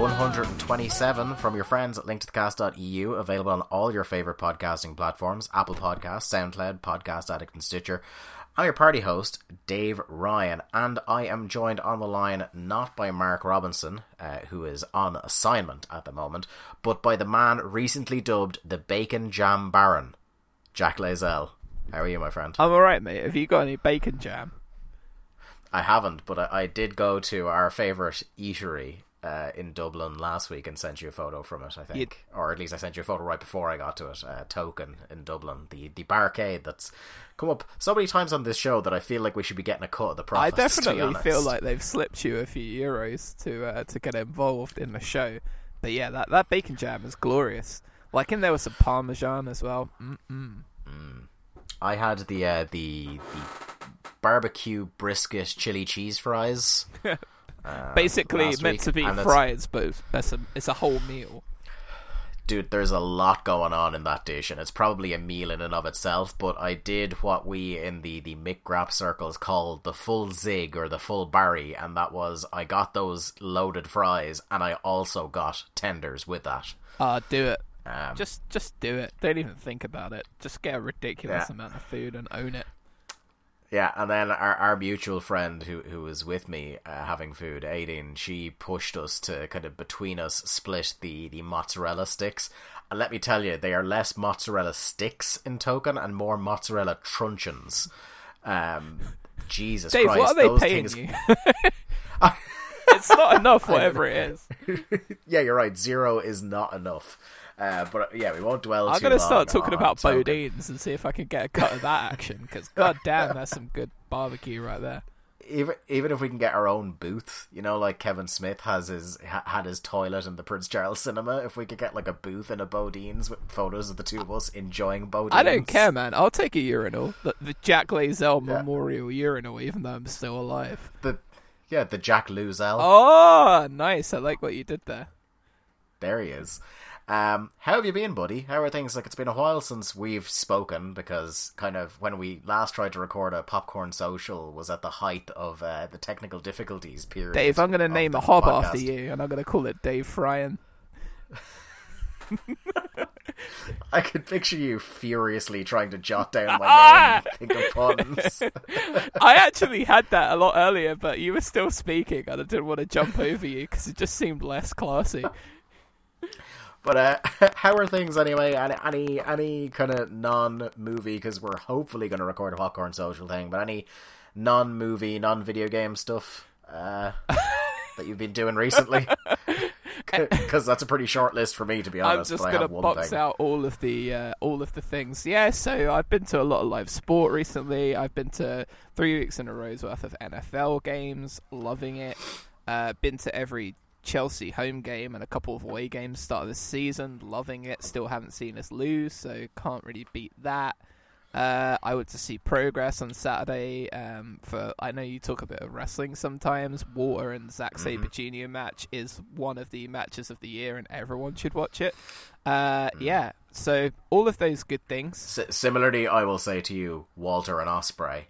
Cast, episode 127 from your friends at linktothecast.eu, available on all your favourite podcasting platforms Apple Podcasts, SoundCloud, Podcast Addict, and Stitcher. I'm your party host, Dave Ryan, and I am joined on the line not by Mark Robinson, uh, who is on assignment at the moment, but by the man recently dubbed the Bacon Jam Baron, Jack Layzell. How are you, my friend? I'm alright, mate. Have you got any bacon jam? I haven't, but I, I did go to our favourite eatery uh, in Dublin last week and sent you a photo from it. I think, You'd- or at least I sent you a photo right before I got to it. Uh, Token in Dublin, the the barcade that's come up so many times on this show that I feel like we should be getting a cut of the I profits. be definitely feel like they've slipped you a few euros to uh, to get involved in the show. But yeah, that that bacon jam is glorious. Like in there was some parmesan as well. Mm-mm. I had the uh, the the barbecue brisket chili cheese fries. uh, Basically meant week, to be fries, but that's a it's a whole meal. dude, there's a lot going on in that dish, and it's probably a meal in and of itself. But I did what we in the the Mick Grap circles called the full zig or the full Barry, and that was I got those loaded fries, and I also got tenders with that. Ah, do it. Um, Just just do it. Don't even think about it. Just get a ridiculous Yeah. amount of food and own it. Yeah, and then our, our mutual friend who who was with me uh, having food, Aideen, she pushed us to kind of between us split the the mozzarella sticks. And let me tell you, they are less mozzarella sticks in token and more mozzarella truncheons. Um, Jesus Dave, Christ, what are they paying things. you? it's not enough, whatever it is. Yeah, you're right. Zero is not enough. Uh, but yeah, we won't dwell. I'm gonna start talking about Bodean's and see if I can get a cut of that action. Because god damn, that's some good barbecue right there. even even if we can get our own booth, you know, like Kevin Smith has his ha- had his toilet in the Prince Charles Cinema. If we could get like a booth in a Bodean's with photos of the two of us enjoying Bodean's, I don't care, man. I'll take a urinal, the, the Jack Layzell Memorial urinal, even though I'm still alive. The yeah, the Jack Luzell. Oh, nice. I like what you did there. There he is. Um, how have you been, buddy? How are things? Like it's been a while since we've spoken because kind of when we last tried to record a popcorn social was at the height of uh, the technical difficulties period. Dave, I'm going to name the a hob podcast. after you, and I'm going to call it Dave Fryan. I could picture you furiously trying to jot down my name, and think of puns. I actually had that a lot earlier, but you were still speaking, and I didn't want to jump over you because it just seemed less classy. But uh, how are things anyway? Any any, any kind of non-movie? Because we're hopefully going to record a popcorn social thing. But any non-movie, non-video game stuff uh, that you've been doing recently? Because that's a pretty short list for me, to be honest. I'm just but I gonna have one box thing. out all of the uh, all of the things. Yeah, so I've been to a lot of live sport recently. I've been to three weeks in a row's worth of NFL games, loving it. Uh, been to every Chelsea home game and a couple of away games start of the season, loving it. Still haven't seen us lose, so can't really beat that. Uh, I went to see Progress on Saturday. Um, for I know you talk a bit of wrestling sometimes. Walter and Zack Sabre Jr. match is one of the matches of the year, and everyone should watch it. Uh, Yeah, so all of those good things. S- similarly, I will say to you, Walter and Osprey,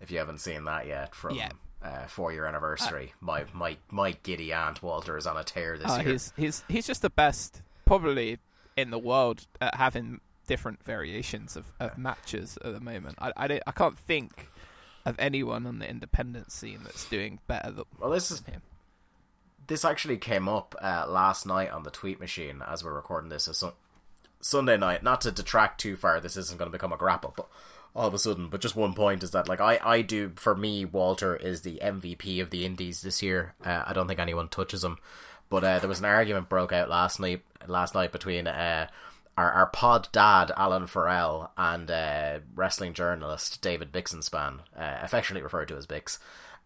if you haven't seen that yet from Yeah. Uh, four-year anniversary. my my my giddy aunt Walter is on a tear this Uh, year. he's he's he's just the best, probably in the world at having different variations of, of matches at the moment. I I, don't, I can't think of anyone on the independent scene that's doing better than Well, this is him. this actually came up uh, last night on the tweet machine as we're recording this. So Sunday night. Not to detract too far, this isn't going to become a grapple, but all of a sudden. But just one point is that, like, I I do for me, Walter is the MVP of the Indies this year. Uh, I don't think anyone touches him. But uh, there was an argument broke out last night last night between uh, our our pod dad Alan Farrell and uh, wrestling journalist David Bixenspan, uh, affectionately referred to as Bix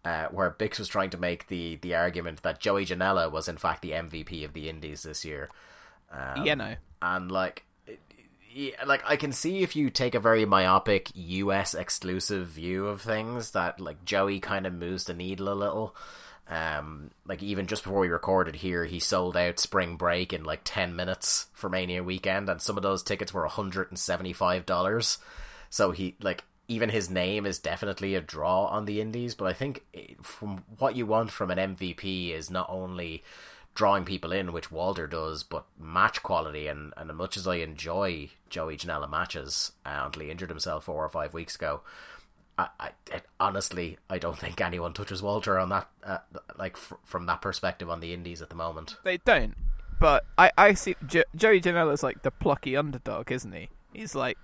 uh, where Bix was trying to make the, the argument that Joey Janela was in fact the MVP of the Indies this year. Um, you know. and like, yeah, like I can see if you take a very myopic U.S. exclusive view of things that like Joey kind of moves the needle a little. Um, like even just before we recorded here, he sold out Spring Break in like ten minutes for Mania weekend, and some of those tickets were hundred and seventy five dollars. So he like even his name is definitely a draw on the indies, but I think eh, from what you want from an MVP is not only drawing people in, which Walter does, but match quality and, and as much as I enjoy Joey Janela matches uh, until he injured himself four or five weeks ago, I, I it, honestly I don't think anyone touches Walter on that uh, like f- from that perspective on the Indies at the moment. They don't, but I I see jo- Joey Janela's like the plucky underdog, isn't he? He's like,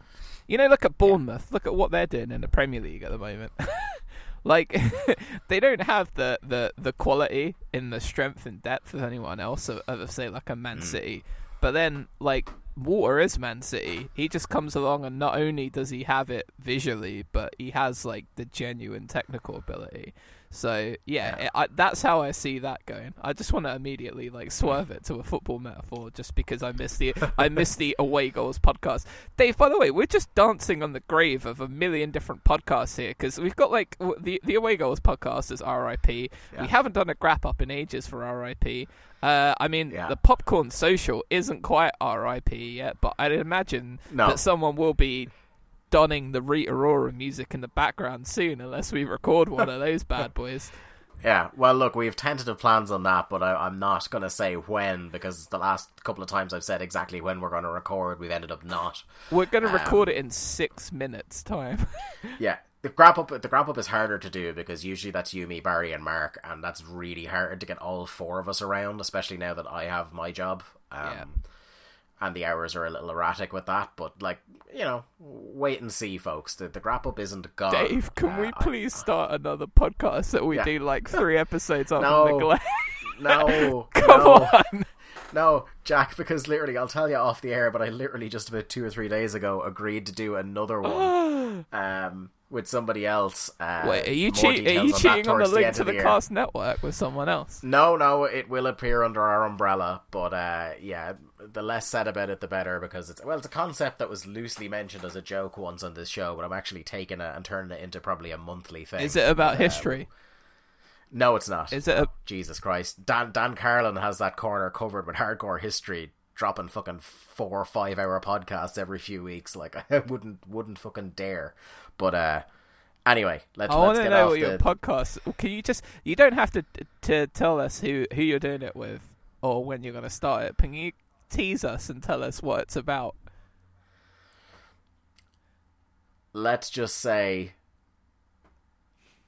you know, look at Bournemouth. Look at what they're doing in the Premier League at the moment. like they don't have the, the, the quality in the strength and depth of anyone else of, of say like a Man mm. City. But then like Walter is Man City. He just comes along and not only does he have it visually, but he has like the genuine technical ability. So yeah, yeah. It, I, that's how I see that going. I just want to immediately like swerve it to a football metaphor, just because I missed the I missed the away goals podcast. Dave, by the way, we're just dancing on the grave of a million different podcasts here because we've got like the the away goals podcast is RIP. Yeah. We haven't done a grap up in ages for RIP. Uh, I mean, yeah. the popcorn social isn't quite RIP yet, but I'd imagine no. that someone will be donning the Rita Ora music in the background soon, unless we record one of those bad boys. Yeah, well, look, we have tentative plans on that, but I, am not going to say when because the last couple of times I've said exactly when we're going to record, we've ended up not. We're going to um, record it in six minutes' time. yeah, the grab up, the grab up is harder to do because usually that's you, me, Barry, and Mark, and that's really hard to get all four of us around, especially now that I have my job. Um, yeah and the hours are a little erratic with that. But like you know, wait and see, folks. The the grap up isn't gone. Dave, can uh, we please I, start another podcast that we yeah. do like three episodes on no, neglect? No, come no. on. No, Jack, because literally, I'll tell you off the air, but I literally just about two or three days ago agreed to do another one. um, with somebody else. Uh, Wait, are you, che- are you cheating on the link the to the, the cast network with someone else? No, no, it will appear under our umbrella, but uh, yeah, the less said about it, the better, because it's well, it's a concept that was loosely mentioned as a joke once on this show, but I'm actually taking it and turning it into probably a monthly thing. Is it about uh, history? No, it's not. Is it? A... Jesus Christ, Dan Dan Carlin has that corner covered with hardcore history dropping fucking four or five hour podcasts every few weeks. Like I wouldn't wouldn't fucking dare. But uh, anyway, let's. I want to know what your podcast. Can you just? You don't have to to tell us who who you're doing it with or when you're going to start it. Can you tease us and tell us what it's about? Let's just say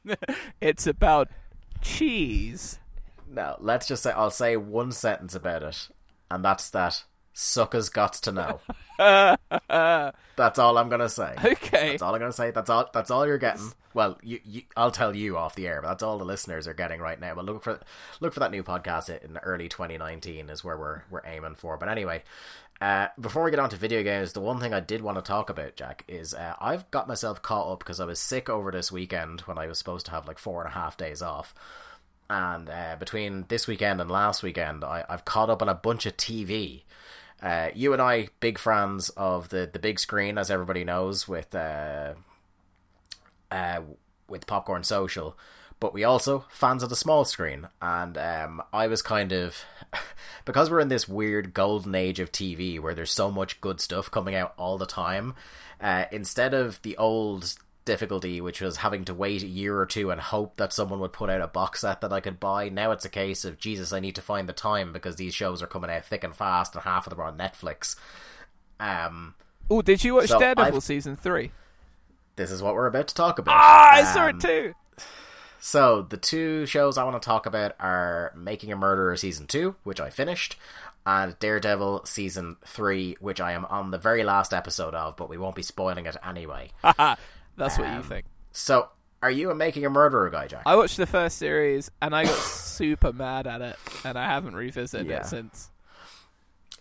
it's about cheese. No, let's just say I'll say one sentence about it, and that's that suckers got to know. that's all I'm gonna say. Okay, that's all I'm gonna say. That's all. That's all you're getting. Well, you, you, I'll tell you off the air, but that's all the listeners are getting right now. But look for look for that new podcast in early 2019 is where we're we're aiming for. But anyway, uh, before we get on to video games, the one thing I did want to talk about, Jack, is uh, I've got myself caught up because I was sick over this weekend when I was supposed to have like four and a half days off. And uh, between this weekend and last weekend, I, I've caught up on a bunch of TV. Uh, you and I, big fans of the, the big screen, as everybody knows, with uh, uh, with Popcorn Social, but we also fans of the small screen. And um, I was kind of because we're in this weird golden age of TV where there's so much good stuff coming out all the time. Uh, instead of the old difficulty, which was having to wait a year or two and hope that someone would put out a box set that I could buy. Now it's a case of Jesus, I need to find the time because these shows are coming out thick and fast, and half of them are on Netflix. Um, oh, did you watch so Daredevil I've, season three? This is what we're about to talk about. Ah, I saw it um, too. So the two shows I want to talk about are Making a Murderer season two, which I finished, and Daredevil season three, which I am on the very last episode of, but we won't be spoiling it anyway. That's what you um, think. So, are you a Making a Murderer guy, Jack? I watched the first series and I got super mad at it, and I haven't revisited yeah. it since.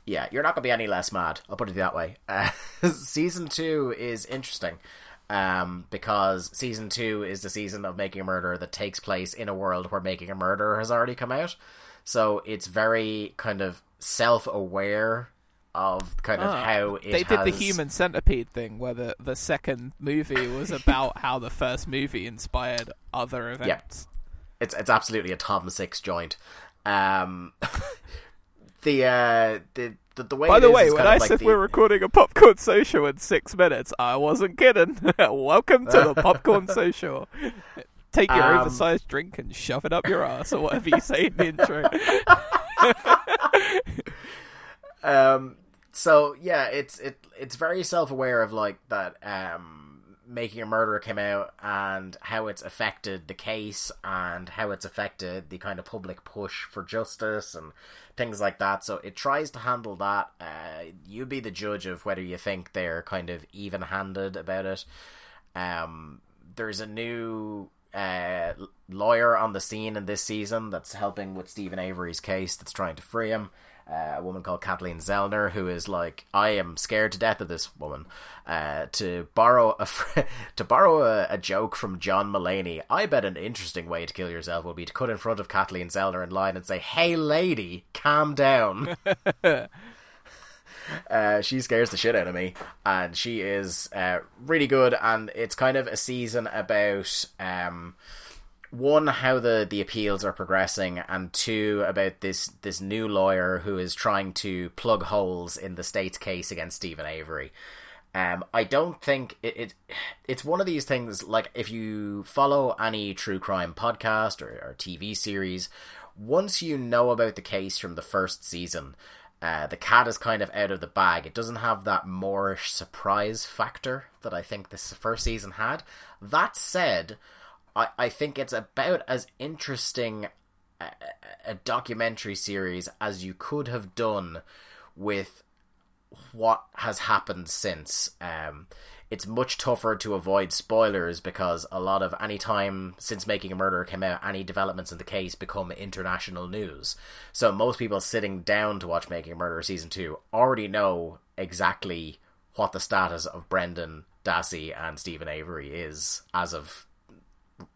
Yeah, you're not going to be any less mad. I'll put it that way. Uh, season two is interesting um, because season two is the season of Making a Murderer that takes place in a world where Making a Murderer has already come out. So it's very kind of self aware of kind of ah, how they did has... the human centipede thing, where the the second movie was about how the first movie inspired other events. Yeah. It's it's absolutely a Tom Six joint. Um, the uh, the the, the way. By the way, when I like said the... we're recording a popcorn social in six minutes, I wasn't kidding. Welcome to the popcorn social. Take your um... oversized drink and shove it up your ass, or whatever you say in the intro. um. So yeah, it's it it's very self aware of like that. Um Making a Murderer came out and how it's affected the case and how it's affected the kind of public push for justice and things like that. So it tries to handle that. Uh, you be the judge of whether you think they're kind of even handed about it. Um, there's a new uh, lawyer on the scene in this season that's helping with Steven Avery's case that's trying to free him uh, a woman called Kathleen Zellner, who is like, I am scared to death of this woman. Uh, to borrow a fr- to borrow a, a, joke from John Mulaney, I bet an interesting way to kill yourself will be to cut in front of Kathleen Zellner in line and say, "Hey, lady, calm down." Uh, she scares the shit out of me, and she is uh, really good. And it's kind of a season about um, one how the the appeals are progressing and two about this this new lawyer who is trying to plug holes in the state's case against Steven Avery. Um, I don't think it, it it's one of these things like if you follow any true crime podcast or, or TV series, once you know about the case from the first season, uh, the cat is kind of out of the bag. It doesn't have that Moorish surprise factor that I think this first season had. That said, I, I think it's about as interesting a, a documentary series as you could have done with what has happened since. Um, it's much tougher to avoid spoilers because a lot of any time since Making a Murderer came out, any developments in the case become international news. So most people sitting down to watch Making a Murderer season two already know exactly what the status of Brendan Dassey and Steven Avery is as of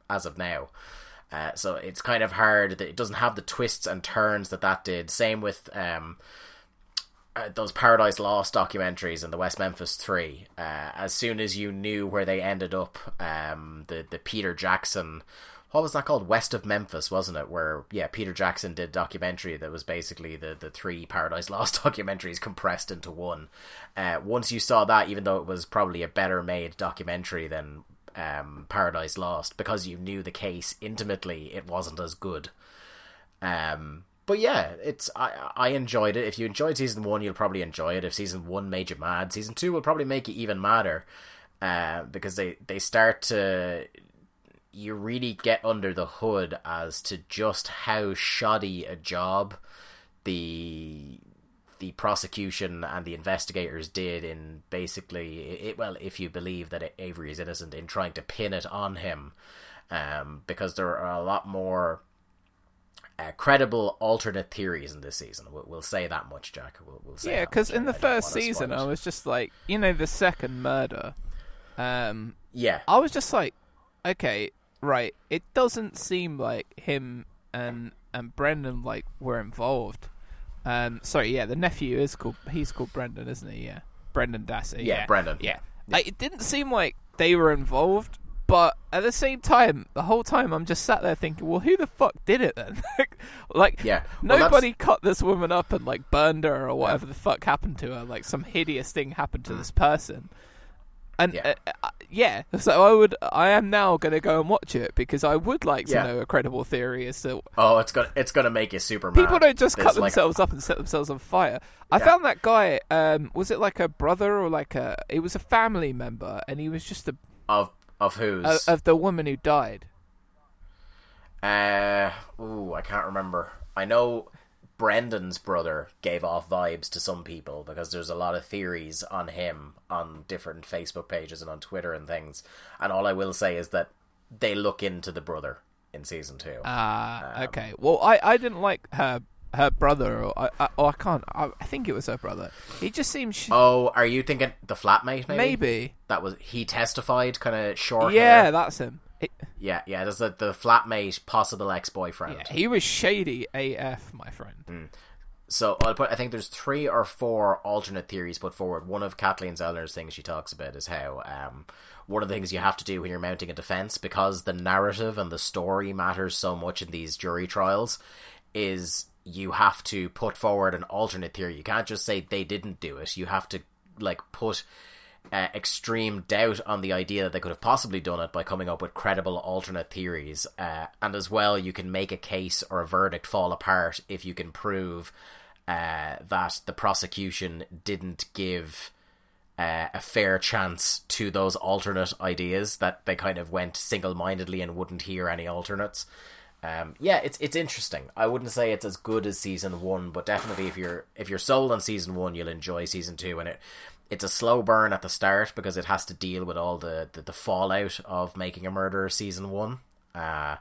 as of now. Uh, so it's kind of hard that it doesn't have the twists and turns that that did. Same with um, uh, those Paradise Lost documentaries and the West Memphis Three. Uh, as soon as you knew where they ended up, um, the the Peter Jackson, what was that called? West of Memphis, wasn't it? Where yeah, Peter Jackson did documentary that was basically the the three Paradise Lost documentaries compressed into one. Uh, once you saw that, even though it was probably a better made documentary than um, Paradise Lost because you knew the case intimately, it wasn't as good. Um, but yeah, it's I I enjoyed it. If you enjoyed season one, you'll probably enjoy it. If season one made you mad, season two will probably make you even madder, uh, because they they start to you really get under the hood as to just how shoddy a job the the prosecution and the investigators did in basically it, well if you believe that Avery is innocent in trying to pin it on him um, because there are a lot more uh, credible alternate theories in this season. We'll, we'll say that much, Jack. We'll, we'll yeah, because in the first season, I was just like, you know, the second murder. Um, yeah, I was just like, okay, right. It doesn't seem like him and and Brendan like were involved. Um, sorry, yeah, the nephew is called. He's called Brendan, isn't he? Yeah, Brendan Dassey. Yeah, yeah. Brendan. Yeah. yeah. Like, it didn't seem like they were involved, but at the same time, the whole time I'm just sat there thinking, well, who the fuck did it then? like, yeah, well, nobody that's... cut this woman up and like burned her or whatever yeah. the fuck happened to her. Like some hideous thing happened to mm. this person. And yeah. Uh, uh, yeah. so I would, I am now going to go and watch it because I would like to yeah. know a credible theory as to. Oh, it's gonna, it's gonna make you super. People mad. don't just There's cut like themselves a... up and set themselves on fire. I yeah. found that guy. Um, was it like a brother or like a? It was a family member, and he was just a of of whose of, of the woman who died. Uh, ooh, I can't remember. I know Brendan's brother gave off vibes to some people because there's a lot of theories on him on different Facebook pages and on Twitter and things. And all I will say is that they look into the brother in season two. Ah, uh, um, okay. Well, I, I didn't like her her brother, or I, I, I can't. I, I, think it was her brother. He just seems. Sh- oh, are you thinking the flatmate? Maybe. Maybe that was he testified, kind of short. Yeah, hair. that's him. It, yeah, yeah. There's the the flatmate, possible ex boyfriend. Yeah, he was shady AF, my friend. Mm. So I'll put. I think there's three or four alternate theories put forward. One of Kathleen Zellner's things she talks about is how um, one of the things you have to do when you're mounting a defense, because the narrative and the story matters so much in these jury trials, is you have to put forward an alternate theory. You can't just say they didn't do it. You have to like put uh, extreme doubt on the idea that they could have possibly done it by coming up with credible alternate theories. Uh, and as well, you can make a case or a verdict fall apart if you can prove uh, that the prosecution didn't give uh, a fair chance to those alternate ideas that they kind of went single-mindedly and wouldn't hear any alternates. Um, yeah, it's it's interesting. I wouldn't say it's as good as season one, but definitely if you're if you're sold on season one, you'll enjoy season two. And it it's a slow burn at the start because it has to deal with all the the, the fallout of making a murderer season one. Uh,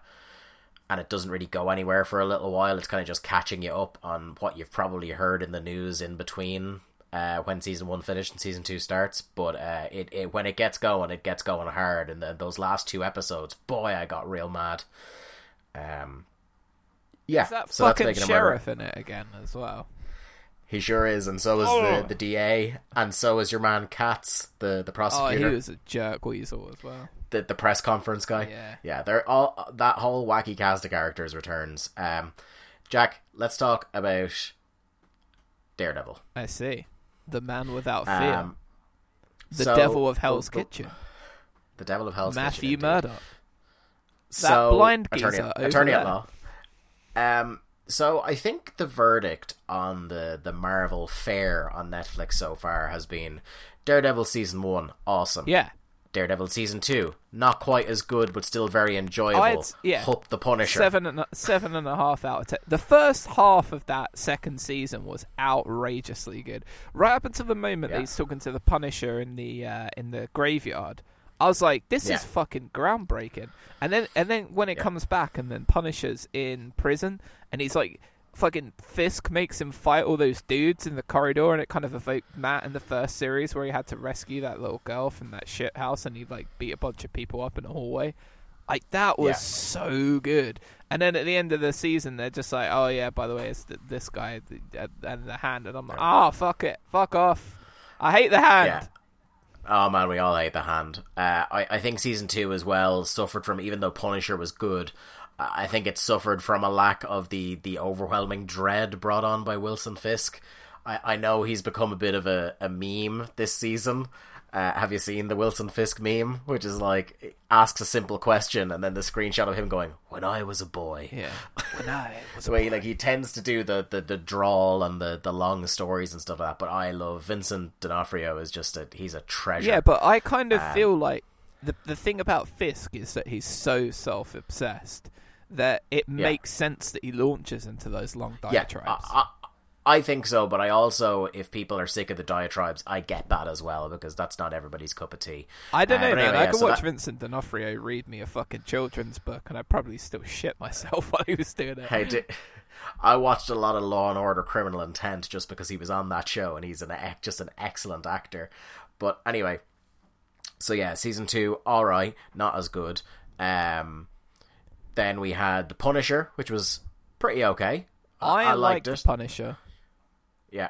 and it doesn't really go anywhere for a little while. It's kind of just catching you up on what you've probably heard in the news in between uh, when season one finished and season two starts. But uh, it, it when it gets going, it gets going hard. And then those last two episodes, boy, I got real mad. Um, yeah, Is that so fucking sheriff in it again as well? He sure is, and so is Oh. the, the DA, and so is your man Katz, the the Oh, prosecutor, he was a jerk weasel as well. the the press conference guy. Yeah. yeah, they're all that whole wacky cast of characters returns. Um, Jack, let's talk about Daredevil. I see. The man without fear. Um, the so devil of Hell's the, Kitchen. The devil of Hell's Matthew Kitchen. indeed. Murdock. so, blind attorney, geezer over attorney at law. Um, so I think the verdict on the the Marvel fair on Netflix so far has been Daredevil season one, awesome. Yeah. Daredevil season two, not quite as good, but still very enjoyable. I'd- yeah. Hope the Punisher. Seven and a, seven and a half out of ten. The first half of that second season was outrageously good. Right up until the moment that he's talking to the Punisher in the uh, in the graveyard, I was like, "This Yeah. is fucking groundbreaking." And then and then when it Yeah. comes back, and then Punisher's in prison, and he's like. Fucking Fisk makes him fight all those dudes in the corridor, and it kind of evoked Matt in the first series where he had to rescue that little girl from that shit house, and he like beat a bunch of people up in a hallway. Like that was Yeah. so good. And then at the end of the season, they're just like, "Oh yeah, by the way, it's th- this guy th- and the hand," and I'm like, "Oh fuck it, fuck off." I hate the hand. Yeah. Oh man, we all hate the hand. Uh, I I think season two as well suffered from even though Punisher was good. I think it suffered from a lack of the the overwhelming dread brought on by Wilson Fisk. I, I know he's become a bit of a, a meme this season. Uh, have you seen the Wilson Fisk meme, which is like asks a simple question and then the screenshot of him going, "When I was a boy." Yeah. When I was the way like he tends to do the, the, the drawl and the, the long stories and stuff like that. But I love Vincent D'Onofrio is just a he's a treasure. yeah, but I kind of Um, feel like the the thing about Fisk is that he's so self obsessed that it makes sense that he launches into those long yeah, diatribes. I, I, I think so. But I also, if people are sick of the diatribes, I get that as well because that's not everybody's cup of tea. I don't Uh, know, man. anyway, I yeah, could so watch that- Vincent D'Onofrio read me a fucking children's book, and I'd probably still shit myself while he was doing it. Hey, di- I watched a lot of Law and Order: Criminal Intent just because he was on that show, and he's an just an excellent actor. But anyway, so yeah, season two, all right, not as good. Um, then we had the Punisher, which was pretty okay. I, I liked liked it. the Punisher. Yeah.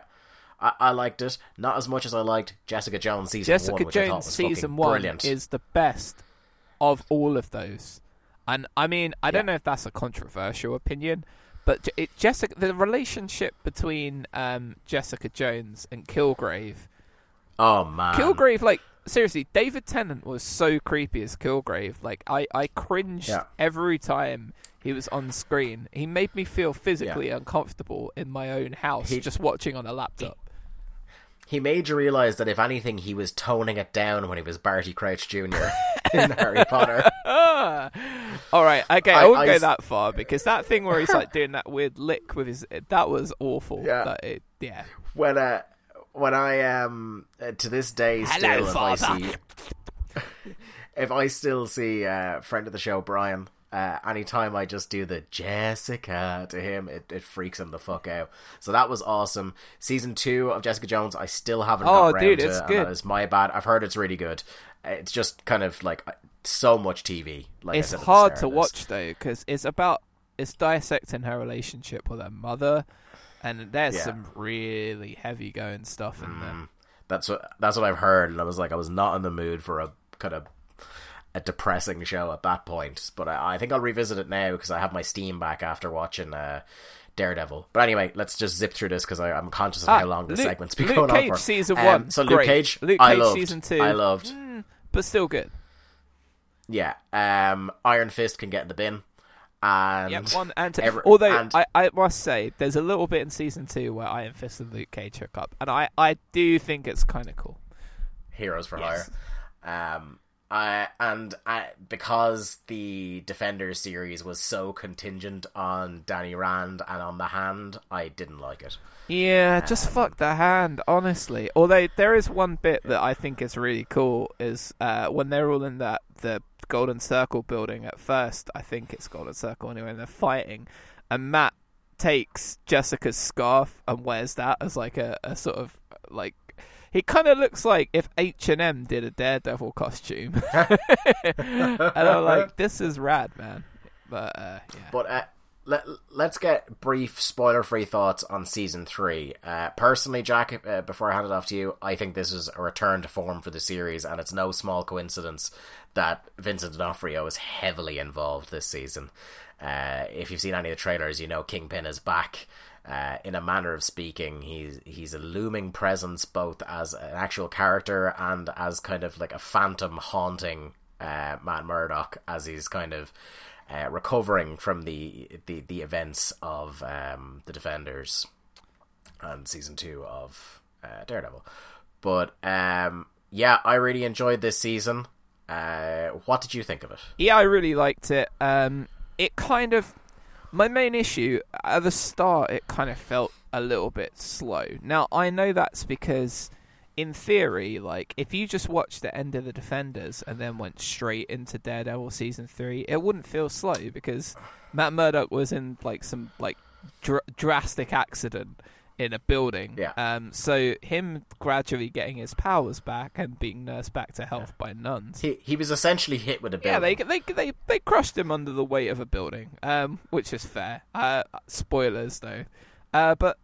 I, I liked it, not as much as I liked Jessica Jones season one, Jessica which I Jones season one brilliant. is the best of all of those. And I mean, I don't know if that's a controversial opinion, but it, Jessica, the relationship between um, Jessica Jones and Kilgrave, oh man, Kilgrave, like seriously, David Tennant was so creepy as Kilgrave. Like I, I cringed Yeah. every time he was on screen. He made me feel physically uncomfortable in my own house He- just watching on a laptop. he made you realize that if anything, he was toning it down when he was Barty Crouch Jr. in Harry Potter. All right, okay, I, I- won't I go that far because that thing where he's like doing that weird lick with his that was awful. Yeah. It, yeah. when uh when I um uh, to this day still Hello, if I see if I still see uh friend of the show Brian uh anytime I just do the Jessica to him it, it freaks him the fuck out. So that was awesome. Season 2 of Jessica Jones I still haven't Oh, got dude, it's and good. is my bad. I've heard it's really good. It's just kind of like uh, so much TV. Like it's said at the hard to watch though because it's about it's dissecting her relationship with her mother, and there's Yeah. some really heavy going stuff in there. Mm. That's what that's what I've heard, and I was like, I was not in the mood for a kind of a depressing show at that point. But I, I think I'll revisit it now because I have my Steam back after watching uh, Daredevil. But anyway, let's just zip through this because I'm conscious of Ah, how long the Luke- segment's been Luke going Cage on for. season Um, one, so Luke great. Cage, Luke I Cage loved. season two, I loved. but still good. Yeah, um, Iron Fist can get in the bin, and Yep, one and two. every- Although and- I, I must say, there's a little bit in season two where Iron Fist and Luke Cage hook up, and I, I do think it's kind of cool. Heroes for Yes. Hire. Um, I, and I, because the Defenders series was so contingent on Danny Rand and on the hand, I didn't like it. Yeah, just fuck the hand, honestly. Although there is one bit that I think is really cool is uh, when they're all in that the Golden Circle building at first. I think it's Golden Circle anyway. And they're fighting, and Matt takes Jessica's scarf and wears that as like a, a sort of like. He kind of looks like if H and M did a Daredevil costume, and I'm like, "This is rad, man." But uh, yeah, But uh, let, let's get brief spoiler free thoughts on season three. Uh, personally, Jack, uh, before I hand it off to you, I think this is a return to form for the series, and it's no small coincidence that Vincent D'Onofrio is heavily involved this season. Uh, if you've seen any of the trailers, you know Kingpin is back. Uh, in a manner of speaking, he's he's a looming presence both as an actual character and as kind of like a phantom haunting uh, Matt Murdock as he's kind of uh, recovering from the, the the events of um, the Defenders and season two of uh, Daredevil. But um, yeah, I really enjoyed this season. Uh, what did you think of it? Yeah, I really liked it. Um, it kind of my main issue at the start, it kind of felt a little bit slow. Now I know that's because, in theory, like if you just watched the end of the Defenders and then went straight into Daredevil season three, it wouldn't feel slow because Matt Murdock was in like some like dr- drastic accident in a building. Yeah. Um. So him gradually getting his powers back and being nursed back to health by nuns. He he was essentially hit with a building. Yeah, they, they they they crushed him under the weight of a building, um, which is fair. Uh, spoilers though, uh, but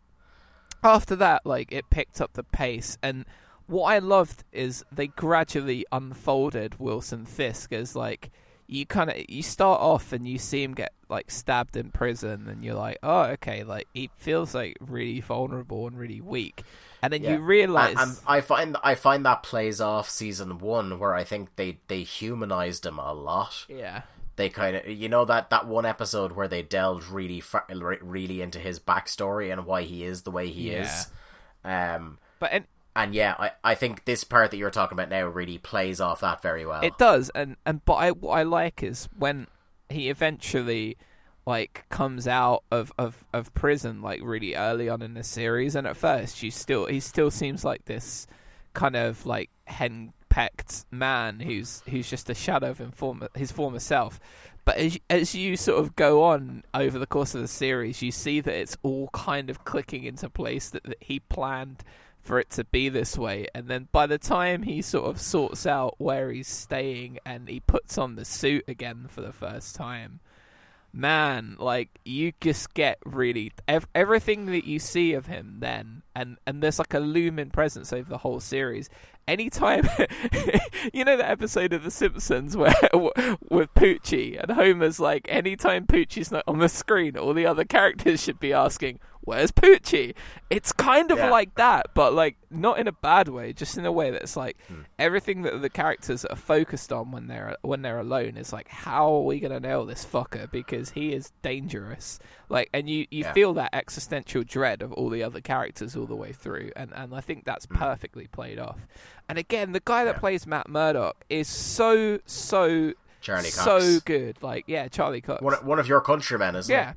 after that, like it picked up the pace, and what I loved is they gradually unfolded Wilson Fisk as like you kind of you start off and you see him get like stabbed in prison, and you're like, oh okay, like he feels like really vulnerable and really weak, and then Yeah. you realize And, and I find I find that plays off season one, where I think they they humanized him a lot. yeah. They kind of, you know, that that one episode where they delved really fa- really into his backstory and why he is the way he is. Um, But and and yeah, I, I think this part that you're talking about now really plays off that very well. It does, and and but I what I like is when he eventually like comes out of, of, of prison like really early on in the series, and at first you still he still seems like this kind of like henpecked man who's who's just a shadow of his former, his former self. But as as you sort of go on over the course of the series, you see that it's all kind of clicking into place that, that he planned for it to be this way. And then by the time he sort of sorts out where he's staying and he puts on the suit again for the first time, man, like you just get really ev- everything that you see of him then, and and there's like a looming presence over the whole series. Anytime, you know the episode of The Simpsons where with Poochie and Homer's like, anytime Poochie's not on the screen, all the other characters should be asking, "Where's Poochie?" It's kind of Yeah. like that, but like not in a bad way, just in a way that's like hmm. everything that the characters are focused on when they're when they're alone is like, how are we gonna nail this fucker because he is dangerous. Like, and you you Yeah. feel that existential dread of all the other characters all the way through, and and I think that's hmm. perfectly played off. And again, the guy that Yeah. plays Matt Murdock is so so Charlie Cox. so good. Like, yeah, Charlie Cox. one, one of your countrymen, isn't Yeah.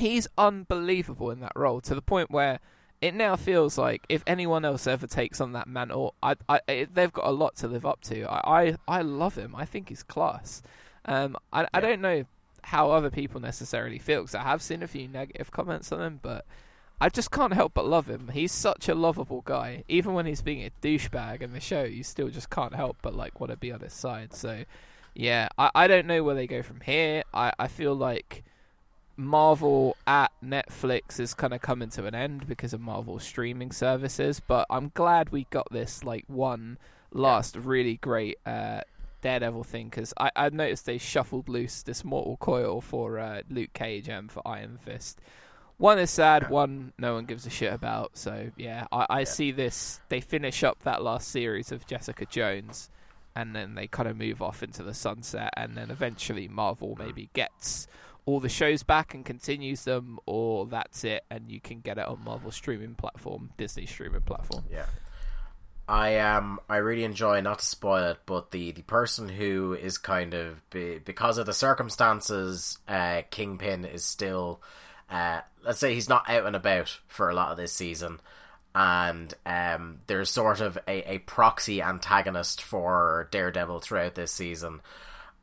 He's unbelievable in that role to the point where it now feels like if anyone else ever takes on that mantle, I, I, it, they've got a lot to live up to. I, I, I love him. I think he's class. Um, I, I don't know how other people necessarily feel because I have seen a few negative comments on him, but I just can't help but love him. He's such a lovable guy. Even when he's being a douchebag in the show, you still just can't help but like want to be on his side. So, yeah, I, I don't know where they go from here. I, I feel like Marvel at Netflix is kind of coming to an end because of Marvel streaming services, but I'm glad we got this like one last really great uh, Daredevil thing because I, I noticed they shuffled loose this Mortal Coil for uh, Luke Cage and for Iron Fist. One is sad, one no one gives a shit about. So yeah, I, I see this. They finish up that last series of Jessica Jones, and then they kind of move off into the sunset, and then eventually Marvel maybe gets all the shows back and continues them, or that's it, and you can get it on Marvel streaming platform, Disney streaming platform. Yeah. I um I really enjoy not to spoil it, but the the person who is kind of be, because of the circumstances, uh, Kingpin is still, uh, let's say he's not out and about for a lot of this season, and um there's sort of a, a proxy antagonist for Daredevil throughout this season,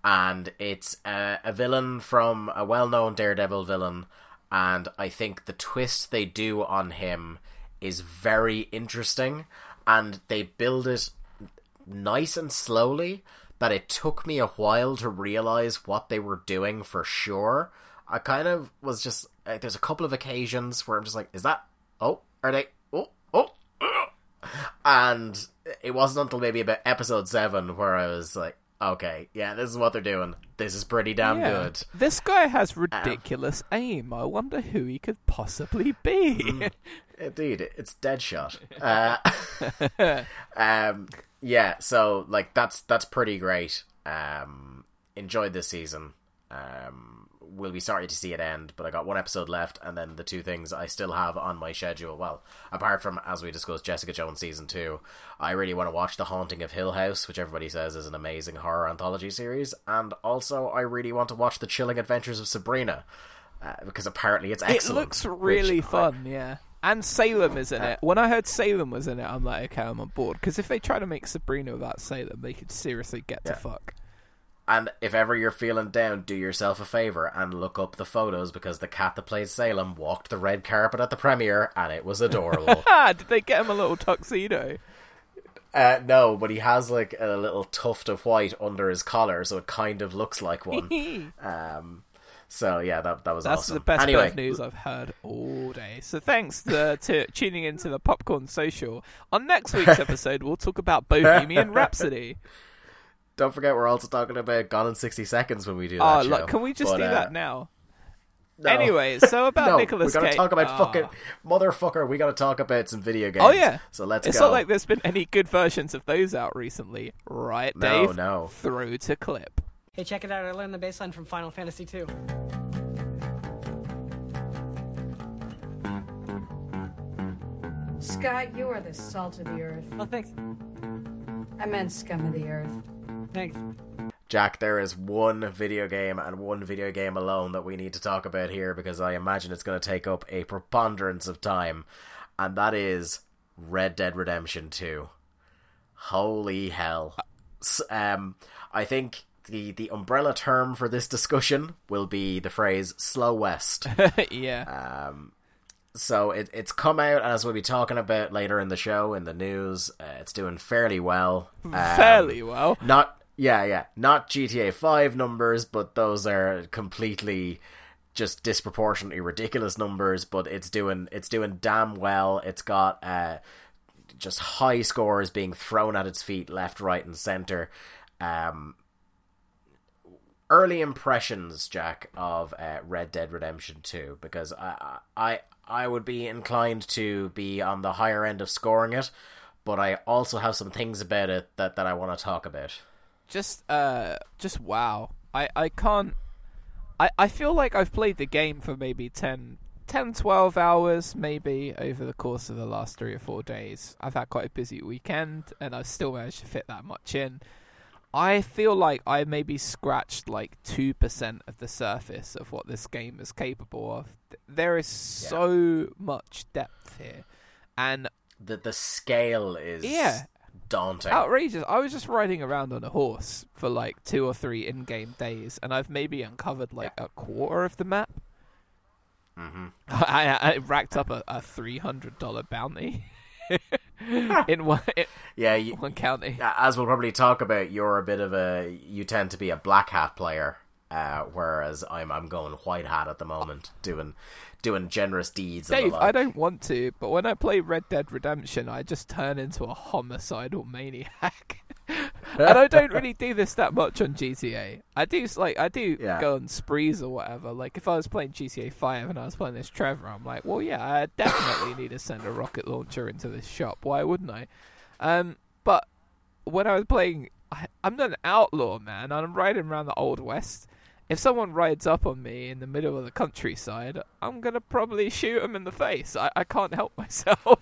and it's a, a villain from a well known Daredevil villain, and I think the twist they do on him is very interesting and they build it nice and slowly that it took me a while to realize what they were doing for sure. I kind of was just like, there's a couple of occasions where I'm just like, is that oh are they oh, oh. and it wasn't until maybe about episode seven where I was like, okay, yeah, this is what they're doing. This is pretty damn Yeah. good. This guy has ridiculous aim. I wonder who he could possibly be. Indeed, it's Deadshot. Uh, um, yeah, so like that's that's pretty great. Um, enjoyed this season. Um, will be sorry to see it end, but I got one episode left, and then the two things I still have on my schedule. Well, apart from as we discussed, Jessica Jones season two, I really want to watch The Haunting of Hill House, which everybody says is an amazing horror anthology series, and also I really want to watch The Chilling Adventures of Sabrina. Uh, because apparently it's excellent. it looks really which I- fun, yeah. And Salem is in it. When I heard Salem was in it, I'm like, okay, I'm on board. Because if they try to make Sabrina without Salem, they could seriously get Yeah. to fuck. And if ever you're feeling down, do yourself a favor and look up the photos because the cat that plays Salem walked the red carpet at the premiere and it was adorable. Ah, did they get him a little tuxedo? uh, no, but he has like a little tuft of white under his collar, so it kind of looks like one. um, so yeah, that that was That's awesome. the best anyway, bit of news I've heard all day. So thanks to, to tuning into the Popcorn Social. On next week's episode, we'll talk about Bohemian Rhapsody. Don't forget we're also talking about Gone in sixty seconds when we do Oh, that. show. look, can we just But, do uh, that now? no. Anyway, so about no, Nicholas we gotta Cage. talk about Ah. fucking motherfucker. We gotta talk about some video games. Oh yeah, so let's go. It's go. not like there's been any good versions of those out recently, right, No, Dave? no. Throw to clip. Hey, check it out. I learned the bassline from Final Fantasy II. Scott, you are the salt of the earth. Oh, thanks. I meant scum of the earth. Thanks. Jack, there is one video game and one video game alone that we need to talk about here because I imagine it's going to take up a preponderance of time, and that is Red Dead Redemption 2. Holy hell. Um, I think the, the umbrella term for this discussion will be the phrase slow west. yeah. Um, so it, it's come out as we'll be talking about later in the show in the news. Uh, it's doing fairly well. Um, Fairly well. not yeah yeah not GTA Five numbers, but those are completely just disproportionately ridiculous numbers. But it's doing it's doing damn well. It's got uh, just high scores being thrown at its feet left, right, and center. Um, early impressions, Jack, of uh, Red Dead Redemption Two, because I I I would be inclined to be on the higher end of scoring it, but I also have some things about it that, that I want to talk about. Just uh just wow. I I can't I I feel like I've played the game for maybe 10 10 12 hours maybe over the course of the last 3 or 4 days. I've had quite a busy weekend and I've still managed to fit that much in. I feel like I maybe scratched like 2% of the surface of what this game is capable of. Th- There is so much depth here. And The the scale is Yeah. Daunting. outrageous. I was just riding around on a horse for like two or three in-game days, and I've maybe uncovered like a quarter of the map. Mhm. I, I, I racked up a, a three hundred dollar bounty in one in Yeah, you, one county. as we'll probably talk about, you're a bit of a you tend to be a black hat player, uh, whereas I'm I'm going white hat at the moment, doing doing generous deeds. Dave. I don't want to, but when I play Red Dead Redemption, I just turn into a homicidal maniac. and I don't really do this that much on GTA. I do like I do Yeah. go on sprees or whatever. Like if I was playing GTA Five and I was playing this Trevor, I'm like, well, yeah, I definitely need to send a rocket launcher into this shop. Why wouldn't I? Um, but when I was playing, I, I'm not an outlaw, man. and I'm riding around the old west. If someone rides up on me in the middle of the countryside, I'm gonna probably shoot them in the face. I, I can't help myself.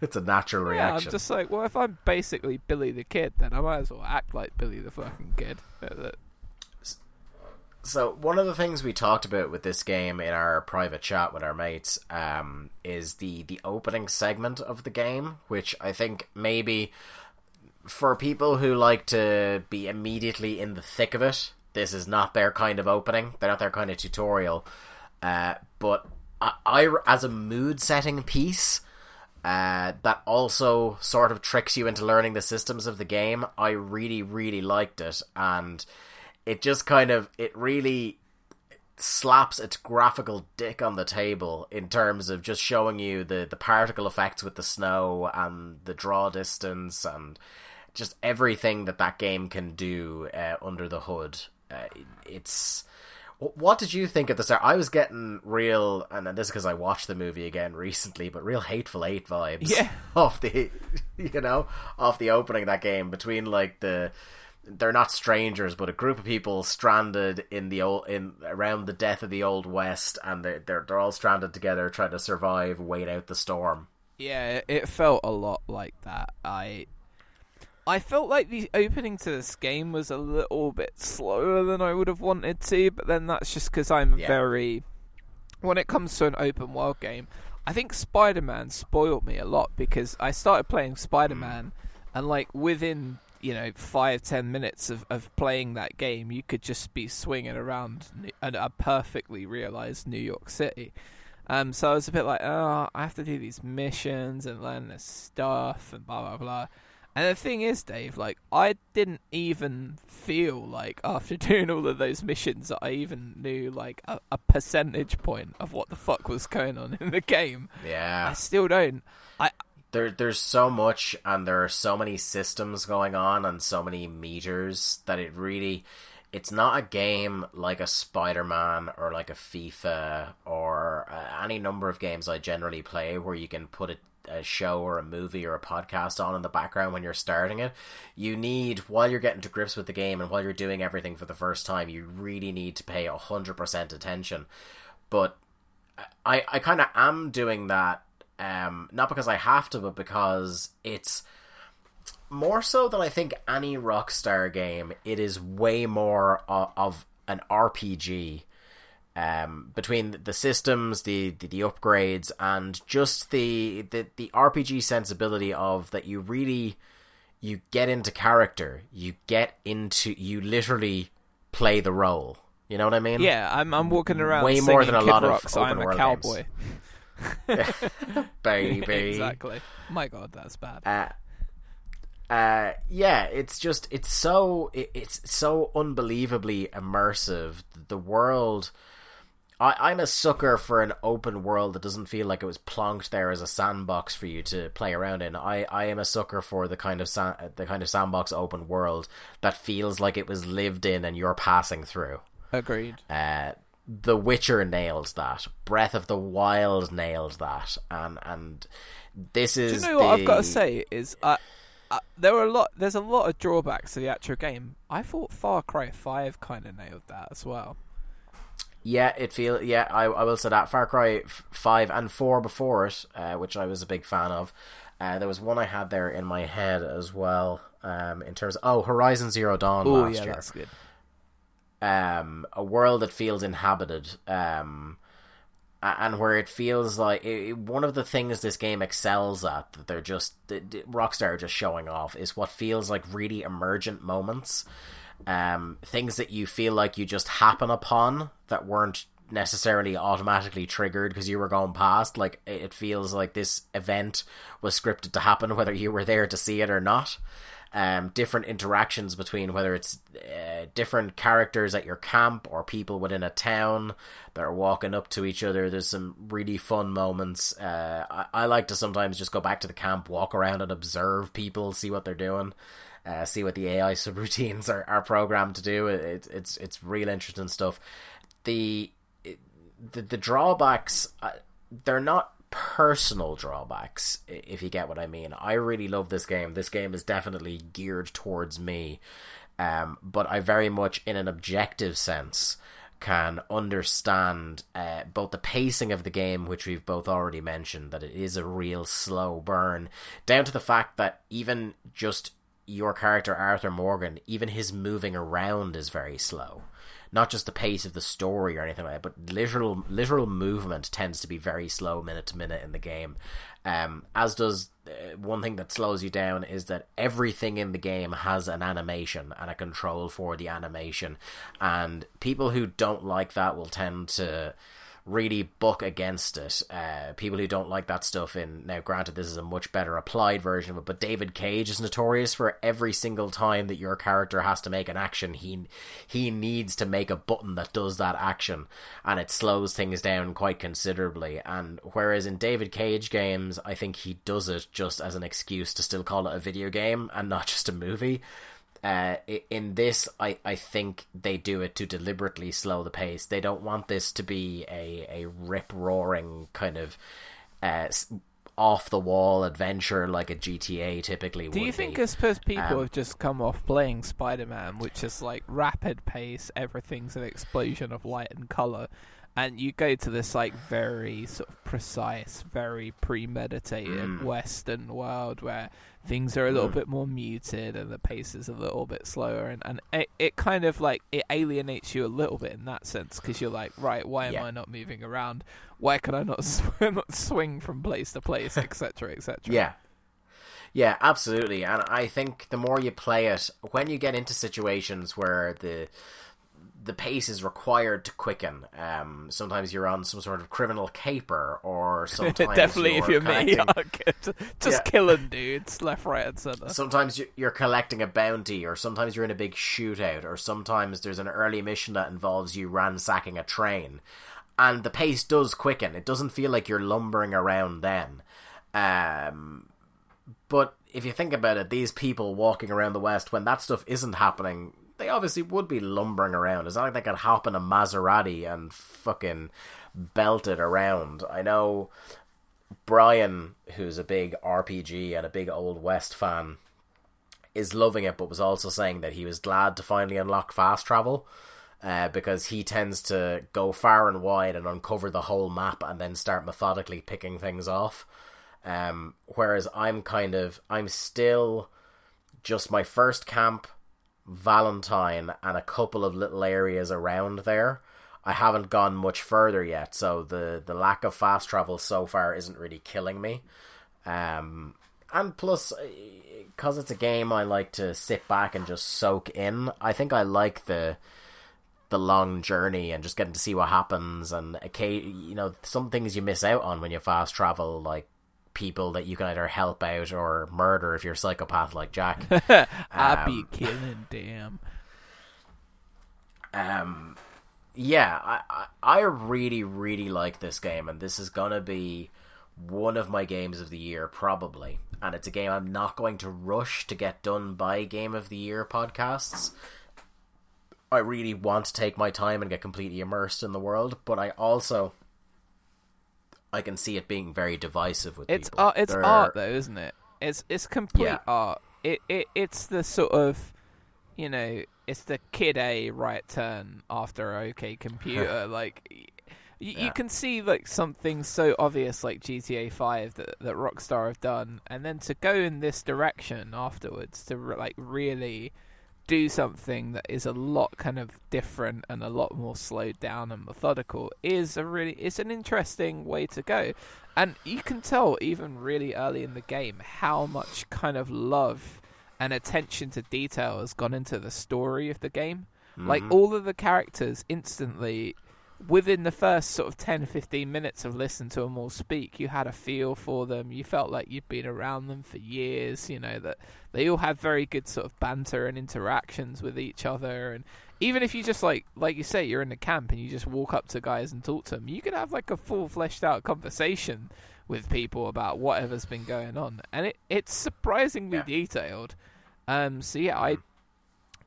It's a natural yeah, I'm just like, well, if I'm basically Billy the Kid, then I might as well act like Billy the fucking kid. So one of the things we talked about with this game in our private chat with our mates um, is the the opening segment of the game, which I think maybe for people who like to be immediately in the thick of it, this is not their kind of opening. They're not their kind of tutorial. Uh, but I, I, as a mood setting piece, uh, that also sort of tricks you into learning the systems of the game. I really, really liked it, and it just kind of it really slaps its graphical dick on the table in terms of just showing you the the particle effects with the snow and the draw distance and just everything that that game can do uh, under the hood. Uh, it's what did you think at the start? I was getting real, and this is because I watched the movie again recently, but real hateful eight vibes. Yeah. off the, you know, off the opening of that game between like the, they're not strangers, but a group of people stranded in the old in around the death of the old west, and they're they're, they're all stranded together trying to survive, wait out the storm. Yeah, it felt a lot like that. I I felt like the opening to this game was a little bit slower than I would have wanted to, but then that's just because I'm Yeah. very. When it comes to an open world game, I think Spider Man spoiled me a lot because I started playing Spider Man, and like within you know five ten minutes of, of playing that game, you could just be swinging around a, a perfectly realized New York City. Um, so I was a bit like, oh, I have to do these missions and learn this stuff and blah blah blah. And the thing is, Dave, like I didn't even feel like after doing all of those missions that I even knew like a, a percentage point of what the fuck was going on in the game. Yeah. I still don't. I there there's so much, and there are so many systems going on, and so many meters that it really. It's not a game like a Spider-Man or like a FIFA or uh, any number of games I generally play where you can put a, a show or a movie or a podcast on in the background when you're starting it. You need while you're getting to grips with the game and while you're doing everything for the first time, you really need to pay hundred percent attention. But I I kind of am doing that um not because I have to but because it's more so than I think any Rockstar game it is way more of, of an RPG um between the systems the, the the upgrades and just the the the RPG sensibility of that you really you get into character you get into you literally play the role you know what I mean yeah, I'm I'm walking around Way more than a Kid lot of Rock's I'm a cowboy. baby exactly. My God, that's bad. uh, uh, yeah, it's just it's so it, it's so unbelievably immersive. The world, I, I'm a sucker for an open world that doesn't feel like it was plonked there as a sandbox for you to play around in. I, I am a sucker for the kind of sa- the kind of sandbox open world that feels like it was lived in and you're passing through. Agreed. Uh, the Witcher nails that. Breath of the Wild nailed that, and and this Do is you know what I've got to say is uh, uh, there are a lot. There's a lot of drawbacks to the actual game. I thought Far Cry Five kind of nailed that as well. Yeah, it feel yeah. I, I will say that Far Cry five and four before it, uh, which I was a big fan of. Uh, there was one I had there in my head as well. Um, in terms of oh Horizon Zero Dawn Oh last yeah, year, that's good. um, a world that feels inhabited, um, and where it feels like it, one of the things this game excels at that they're just that Rockstar are just showing off is what feels like really emergent moments, um, things that you feel like you just happen upon that weren't necessarily automatically triggered because you were going past. Like it feels like this event was scripted to happen whether you were there to see it or not um, different interactions between whether it's uh, different characters at your camp or people within a town that are walking up to each other. There's some really fun moments. Uh, I, I like to sometimes just go back to the camp, walk around and observe people, see what they're doing. Uh, see what the AI subroutines are, are programmed to do. It, it's it's real interesting stuff. The the, the drawbacks uh, they're not personal drawbacks if you get what i mean i really love this game this game is definitely geared towards me Um, but I very much, in an objective sense, can understand uh, both the pacing of the game, which we've both already mentioned, that it is a real slow burn, down to the fact that even just your character Arthur Morgan, even his moving around is very slow. Not just the pace of the story or anything like that, but literal literal movement tends to be very slow minute to minute in the game. Um, as does uh, one thing that slows you down is that everything in the game has an animation and a control for the animation, and people who don't like that will tend to really buck against it. Uh, people who don't like that stuff in now, granted, this is a much better applied version of it, but David Cage is notorious for every single time that your character has to make an action, he he needs to make a button that does that action, and it slows things down quite considerably. And whereas in David Cage games, I think he does it just as an excuse to still call it a video game and not just a movie. Uh, in this, I, I think they do it to deliberately slow the pace. They don't want this to be a, a rip roaring kind of uh, off the wall adventure like a GTA typically would. Do you think, I suppose, people um, have just come off playing Spider Man, which is like rapid pace, everything's an explosion of light and color, and you go to this like very sort of precise, very premeditated mm. Western world where things are a little mm. bit more muted and the pace is a little bit slower, and and it, it kind of like it alienates you a little bit in that sense because you're like, right, why am yeah. I not moving around? Why can I not, sw- not swing from place to place, etc., etc. Yeah, yeah, absolutely. And I think the more you play it, when you get into situations where the the pace is required to quicken. Um, sometimes you're on some sort of criminal caper, or sometimes definitely if you're me, just yeah. killing dudes left, right, and center. Sometimes you're collecting a bounty, or sometimes you're in a big shootout, or sometimes there's an early mission that involves you ransacking a train, and the pace does quicken. It doesn't feel like you're lumbering around then. Um, but if you think about it, these people walking around the West when that stuff isn't happening they obviously would be lumbering around. It's not like they could hop in a Maserati and fucking belt it around. I know Brian, who's a big RPG and a big Old West fan, is loving it, but was also saying that he was glad to finally unlock fast travel. Uh, because he tends to go far and wide and uncover the whole map and then start methodically picking things off. Um, whereas I'm kind of I'm still just my first camp Valentine and a couple of little areas around there. I haven't gone much further yet, so the the lack of fast travel so far isn't really killing me. Um, and plus, because it's a game I like to sit back and just soak in. I think I like the the long journey and just getting to see what happens. And okay, you know, some things you miss out on when you fast travel, like people that you can either help out or murder if you're a psychopath like Jack. I'd um, be killing, damn. Um, yeah, I, I, I really really like this game, and this is gonna be one of my games of the year probably. And it's a game I'm not going to rush to get done by Game of the Year podcasts. I really want to take my time and get completely immersed in the world, but I also I can see it being very divisive with it's people. Art, it's They're... art though, isn't it? It's it's complete yeah. art. It, it it's the sort of you know it's the kid A right turn after OK Computer. like y- yeah. you can see like something so obvious like GTA Five that that Rockstar have done, and then to go in this direction afterwards to like really do something that is a lot kind of different and a lot more slowed down and methodical is a really it's an interesting way to go and you can tell even really early in the game how much kind of love and attention to detail has gone into the story of the game mm-hmm. like all of the characters instantly within the first sort of 10 15 minutes of listening to them all speak you had a feel for them. You felt like you'd been around them for years you know that they all had very good sort of banter and interactions with each other. And even if you just like like you say you're in the camp and you just walk up to guys and talk to them you could have like a full fleshed out conversation with people about whatever's been going on. And it it's surprisingly yeah. detailed. Um so yeah i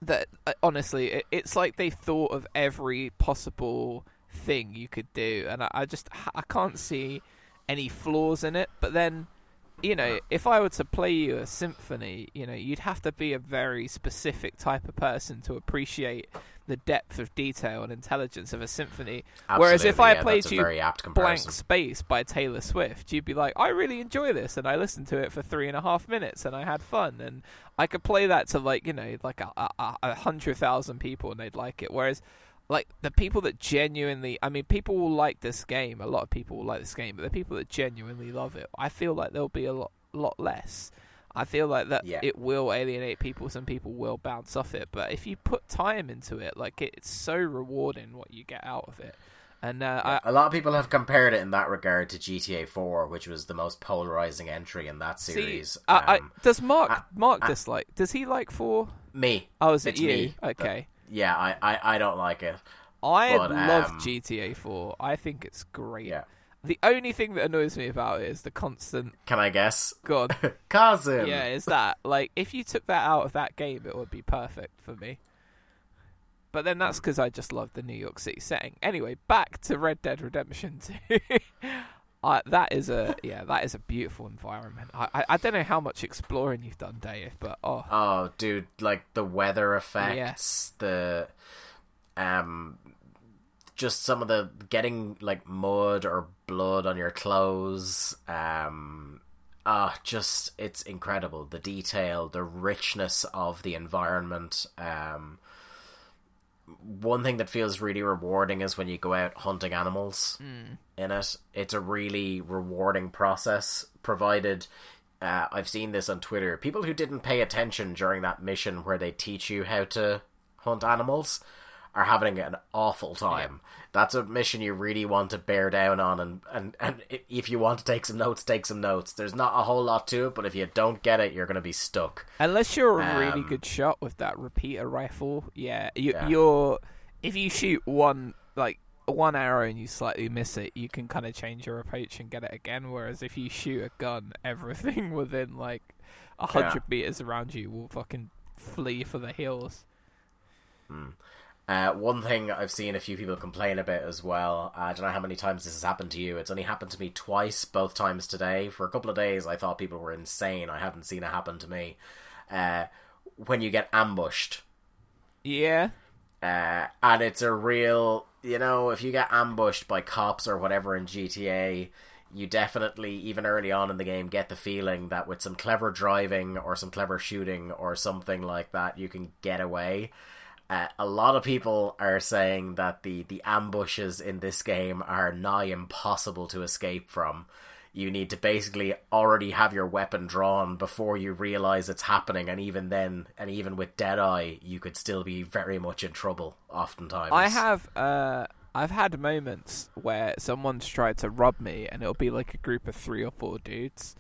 that uh, honestly it, it's like they thought of every possible thing you could do, and I, I just I can't see any flaws in it. But then you know, if I were to play you a symphony, you know, you'd have to be a very specific type of person to appreciate the depth of detail and intelligence of a symphony. Whereas if I yeah, played you Blank. Space by Taylor Swift, you'd be like, I really enjoy this, and I listened to it for three and a half minutes, and I had fun, and I could play that to like you know like a, a, a hundred thousand people, and they'd like it. Whereas like the people that genuinely, I mean, people will like this game. A lot of people will like this game, but the people that genuinely love it, I feel like there'll be a lot, lot less. I feel like that Yeah. it will alienate people. Some people will bounce off it, but if you put time into it, like it, it's so rewarding what you get out of it. And uh, I, A lot of people have compared it in that regard to GTA 4, which was the most polarizing entry in that series. I, Um, I, does Mark I- Mark I- dislike? Does he like four? me. Oh, is it It's you? me. Okay. Yeah, I, I, I don't like it. I But, love um, GTA 4. I think it's great. Yeah. The only thing that annoys me about it is the constant Can I guess? God. Kazim! yeah, is that like if you took that out of that game, it would be perfect for me. But then that's because I just love the New York City setting. Anyway, back to Red Dead Redemption 2. I, that is a yeah, that is a beautiful environment. I, I I don't know how much exploring you've done, Dave, but oh, Oh, dude, like the weather effects, the um just some of the getting like mud or blood on your clothes. Um ah, just it's incredible. The detail, the richness of the environment. Um one thing that feels really rewarding is when you go out hunting animals in it. It's a really rewarding process, provided uh, I've seen this on Twitter. People who didn't pay attention during that mission where they teach you how to hunt animals are having an awful time. That's a mission you really want to bear down on, and, and, and if you want to take some notes, take some notes. There's not a whole lot to it, but if you don't get it, you're going to be stuck. Unless you're a really Um, good shot with that repeater rifle, yeah, you, Yeah. you're. If you shoot one like one arrow and you slightly miss it, you can kind of change your approach and get it again. Whereas if you shoot a gun, everything within like a hundred meters around you will fucking flee for the hills. Uh, one thing I've seen a few people complain about as well. uh, I don't know how many times this has happened to you. It's only happened to me twice, both times today. For a couple of days, I thought people were insane. I hadn't seen it happen to me. Uh, when you get ambushed, Yeah, uh, and it's a real, you know, if you get ambushed by cops or whatever in GTA, you definitely, even early on in the game, get the feeling that with some clever driving or some clever shooting or something like that, you can get away. Uh, a lot of people are saying that the, the ambushes in this game are nigh impossible to escape from. You need to basically already have your weapon drawn before you realize it's happening, and even then, and even with Deadeye, you could still be very much in trouble. Oftentimes, I have. Uh, I've had moments where someone's tried to rob me, and it'll be like a group of three or four dudes.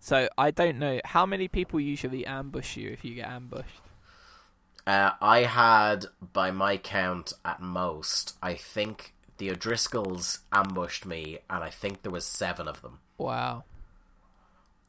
So I don't know how many people usually ambush you if you get ambushed. Uh, I had, by my count, at most, I think the O'Driscolls ambushed me, and I think there was seven of them. Wow.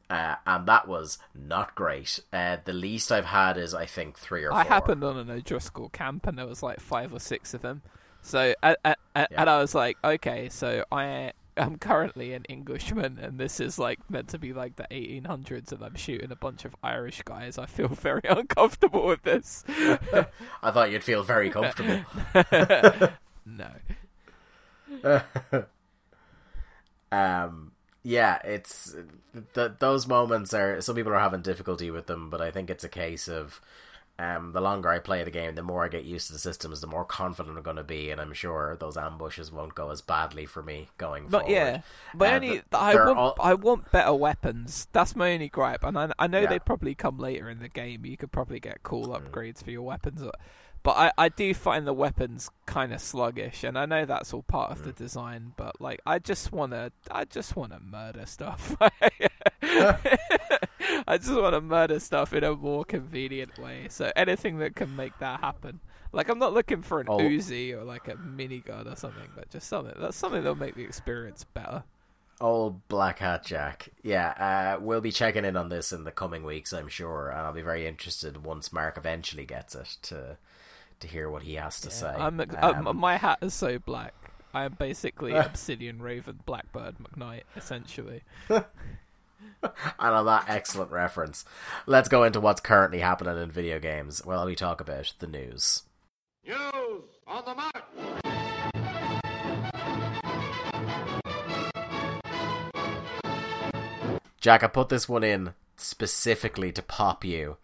Uh, and that was not great. Uh, the least I've had is, I think, three or four. I happened on an O'Driscoll camp, and there was like five or six of them. So, Yeah. and I was like, okay, so I am currently an Englishman, and this is like meant to be like the 1800s, and I'm shooting a bunch of Irish guys. I feel very uncomfortable with this. I thought you'd feel very comfortable. no. um, yeah, it's th- those moments are. Some people are having difficulty with them, but I think it's a case of. Um, the longer I play the game, the more I get used to the systems, the more confident I'm going to be, and I'm sure those ambushes won't go as badly for me going But forward. yeah, but Uh, only th- I want all- I want better weapons. That's my only gripe, and I, I know Yeah. they probably come later in the game. You could probably get cool Mm. upgrades for your weapons, but I, I do find the weapons kind of sluggish, and I know that's all part of the Mm. design. But like, I just wanna I just wanna murder stuff. I just want to murder stuff in a more convenient way. So anything that can make that happen. Like I'm not looking for an Oh. Uzi or like a minigun or something, but just something that's something that'll make the experience better. Old Black Hat Jack. Yeah, uh, we'll be checking in on this in the coming weeks, I'm sure, and I'll be very interested once Mark eventually gets it to to hear what he has to say. I'm, Um, um, my hat is so black. I am basically Obsidian Raven Blackbird McKnight, essentially. and on that excellent reference, let's go into what's currently happening in video games while we talk about the news. News on the march. Jack, I put this one in specifically to pop you.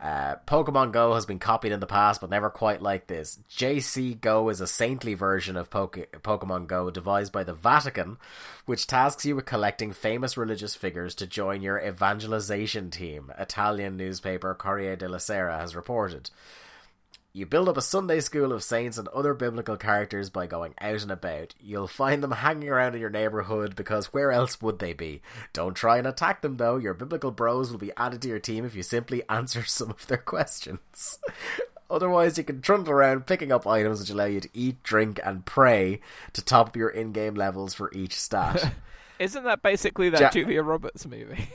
Uh, Pokemon Go has been copied in the past, but never quite like this. JC Go is a saintly version of Poke- Pokemon Go devised by the Vatican, which tasks you with collecting famous religious figures to join your evangelization team, Italian newspaper Corriere della Sera has reported. You build up a Sunday school of saints and other biblical characters by going out and about. You'll find them hanging around in your neighborhood because where else would they be? Don't try and attack them though. Your biblical bros will be added to your team if you simply answer some of their questions. Otherwise, you can trundle around picking up items which allow you to eat, drink, and pray to top up your in game levels for each stat. Isn't that basically that Ja- Julia Roberts movie?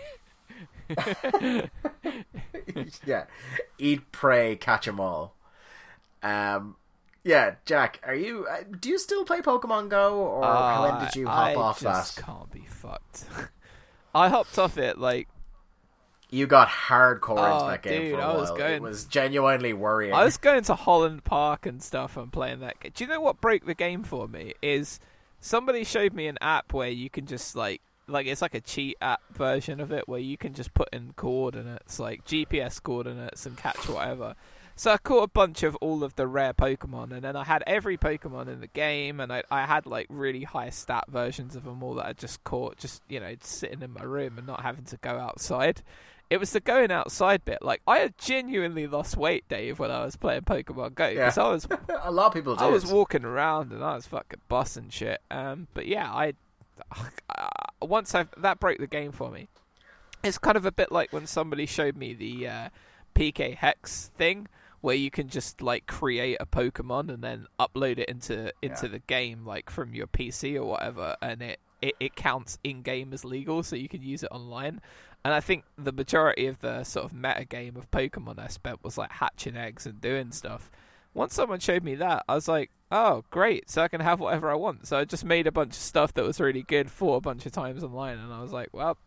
yeah. Eat, pray, catch 'em all. Um, yeah, Jack, are you? Uh, do you still play Pokemon Go, or when did you hop Uh, I off just that? can't be fucked. I hopped off it like You got hardcore into Oh, that game dude, for a I while. was It was genuinely worrying. I was going to Holland Park and stuff and playing that. game. Do you know what broke the game for me? Is somebody showed me an app where you can just like like it's like a cheat app version of it where you can just put in coordinates like GPS coordinates and catch whatever. So I caught a bunch of all of the rare Pokemon, and then I had every Pokemon in the game, and I I had like really high stat versions of them all that I just caught, just you know, sitting in my room and not having to go outside. It was the going outside bit. Like I had genuinely lost weight, Dave, when I was playing Pokemon Go because Yeah. I was a lot of people did. I was walking around and I was fucking busting shit. Um, but yeah, I uh, once I that broke the game for me. It's kind of a bit like when somebody showed me the uh, PKHeX thing, where you can just like create a Pokemon and then upload it into into Yeah. the game, like from your PC or whatever, and it, it, it counts in game as legal, so you can use it online. And I think the majority of the sort of meta game of Pokemon I spent was like hatching eggs and doing stuff. Once someone showed me that, I was like, oh, great, so I can have whatever I want. So I just made a bunch of stuff that was really good for a bunch of times online, and I was like, well,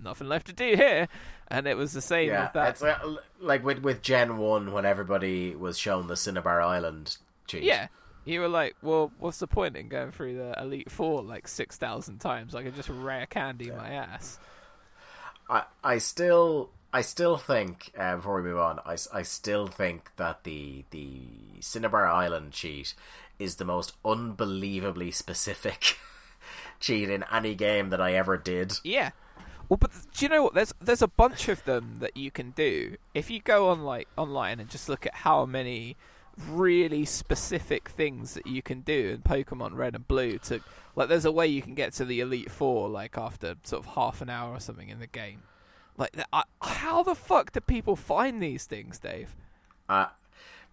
nothing left to do here. And it was the same yeah, with that. it's uh, l- like with with Gen One when everybody was shown the Cinnabar Island cheat. Yeah. You were like, well, what's the point in going through the Elite Four like 6,000 times? I could just rare candy my ass. I I still I still think uh, before we move on, I, I still think that the the Cinnabar Island cheat is the most unbelievably specific cheat in any game that I ever did. Yeah. Well, but do you know what? There's there's a bunch of them that you can do if you go on like online and just look at how many really specific things that you can do in Pokemon Red and Blue. To like, there's a way you can get to the Elite Four like after sort of half an hour or something in the game. Like, I, how the fuck do people find these things, Dave? Uh,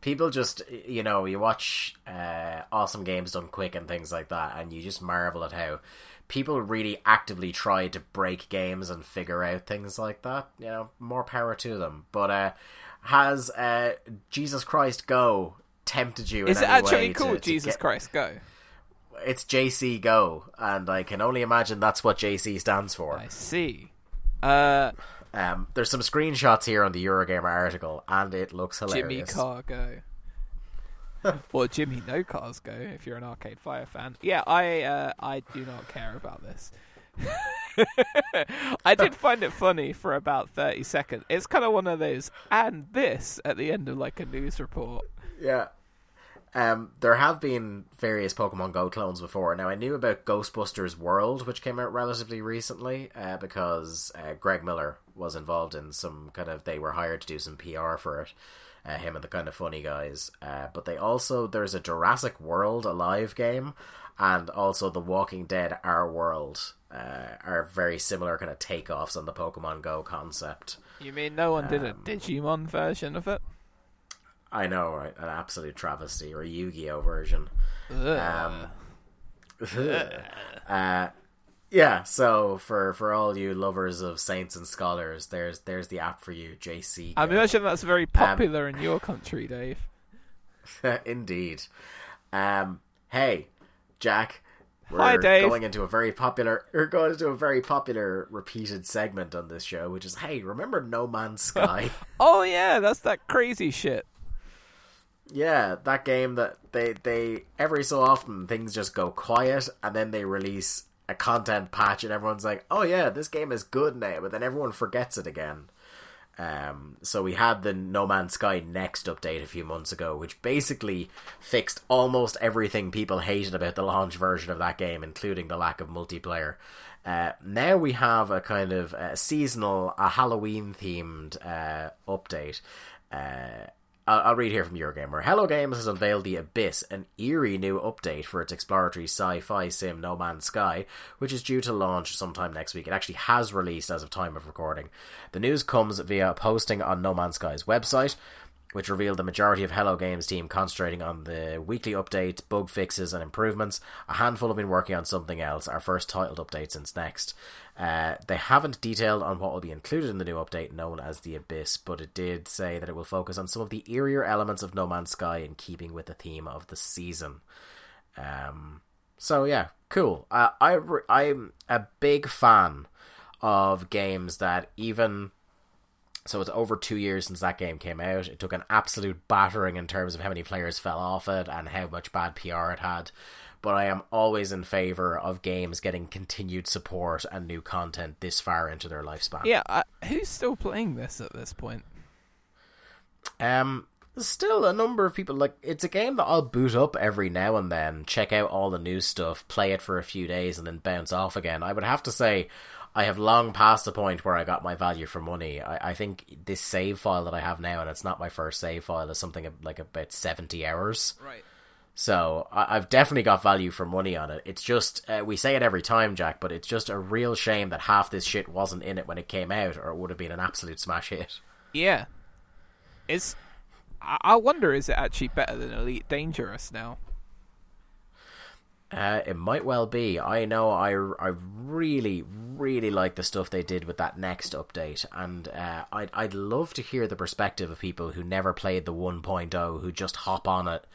people just you know you watch uh, awesome games done quick and things like that, and you just marvel at how people really actively try to break games and figure out things like that. You know, more power to them. But uh, has uh, Jesus Christ Go tempted you? Is in it any way actually called to Jesus get- Christ Go? It's JC Go, and I can only imagine that's what JC stands for. I see. Uh, Um, there's some screenshots here on the Eurogamer article, and it looks hilarious. Car Go. or Jimmy No Cars Go if you're an Arcade Fire fan. Yeah, I uh, I do not care about this. I did find it funny for about 30 seconds. It's kind of one of those and this at the end of like a news report. Yeah. Um, there have been various Pokemon Go clones before. Now, I knew about Ghostbusters World, which came out relatively recently, uh, because uh, Greg Miller was involved in some kind of. They were hired to do some PR for it. Uh, him and the kind of funny guys. Uh, but they also. There's a Jurassic World Alive game, and also the Walking Dead Our World uh, are very similar kind of takeoffs on the Pokemon Go concept. You mean no one did a Um, Digimon version of it? I know, right? An absolute travesty, or a Yu Gi Oh version. Ugh. Um, uh, yeah. So for for all you lovers of saints and scholars, there's there's the app for you, JC. I Go. imagine that's very popular in your country, Dave. Indeed. Um. Hey, Jack. We're Hi, Dave. going into a very popular. We're going into a very popular repeated segment on this show, which is, "Hey, remember No Man's Sky?" Oh yeah, that's that crazy shit. yeah, that game that they they every so often things just go quiet, and then they release a content patch, and everyone's like, "Oh yeah, this game is good now," but then everyone forgets it again. Um, so we had the No Man's Sky Next update a few months ago, which basically fixed almost everything people hated about the launch version of that game, including the lack of multiplayer. Uh, now we have a kind of uh, seasonal, a Halloween themed uh, update. Uh, I'll, I'll read here from Eurogamer. Hello Games has unveiled The Abyss, an eerie new update for its exploratory sci-fi sim No Man's Sky, which is due to launch sometime next week. It actually has released as of time of recording. The news comes via posting on No Man's Sky's website which revealed the majority of Hello Games team concentrating on the weekly updates, bug fixes, and improvements. A handful have been working on something else, our first titled update since Next. Uh, they haven't detailed on what will be included in the new update known as The Abyss, but it did say that it will focus on some of the eerier elements of No Man's Sky in keeping with the theme of the season. Um, so yeah, cool. Uh, I I'm a big fan of games that even so it's over two years since that game came out. It took an absolute battering in terms of how many players fell off it and how much bad PR it had. But I am always in favor of games getting continued support and new content this far into their lifespan. Yeah, I, who's still playing this at this point? Um, there's still a number of people like it's a game that I'll boot up every now and then, check out all the new stuff, play it for a few days, and then bounce off again. I would have to say, I have long passed the point where I got my value for money. I, I think this save file that I have now, and it's not my first save file, is something like about seventy hours. Right. So I, I've definitely got value for money on it. It's just uh, we say it every time, Jack, but it's just a real shame that half this shit wasn't in it when it came out, or it would have been an absolute smash hit. Yeah. It's. I wonder, is it actually better than Elite Dangerous now? Uh, it might well be. I know I, I really, really like the stuff they did with that next update, and uh, I'd, I'd love to hear the perspective of people who never played the 1.0, who just hop on it,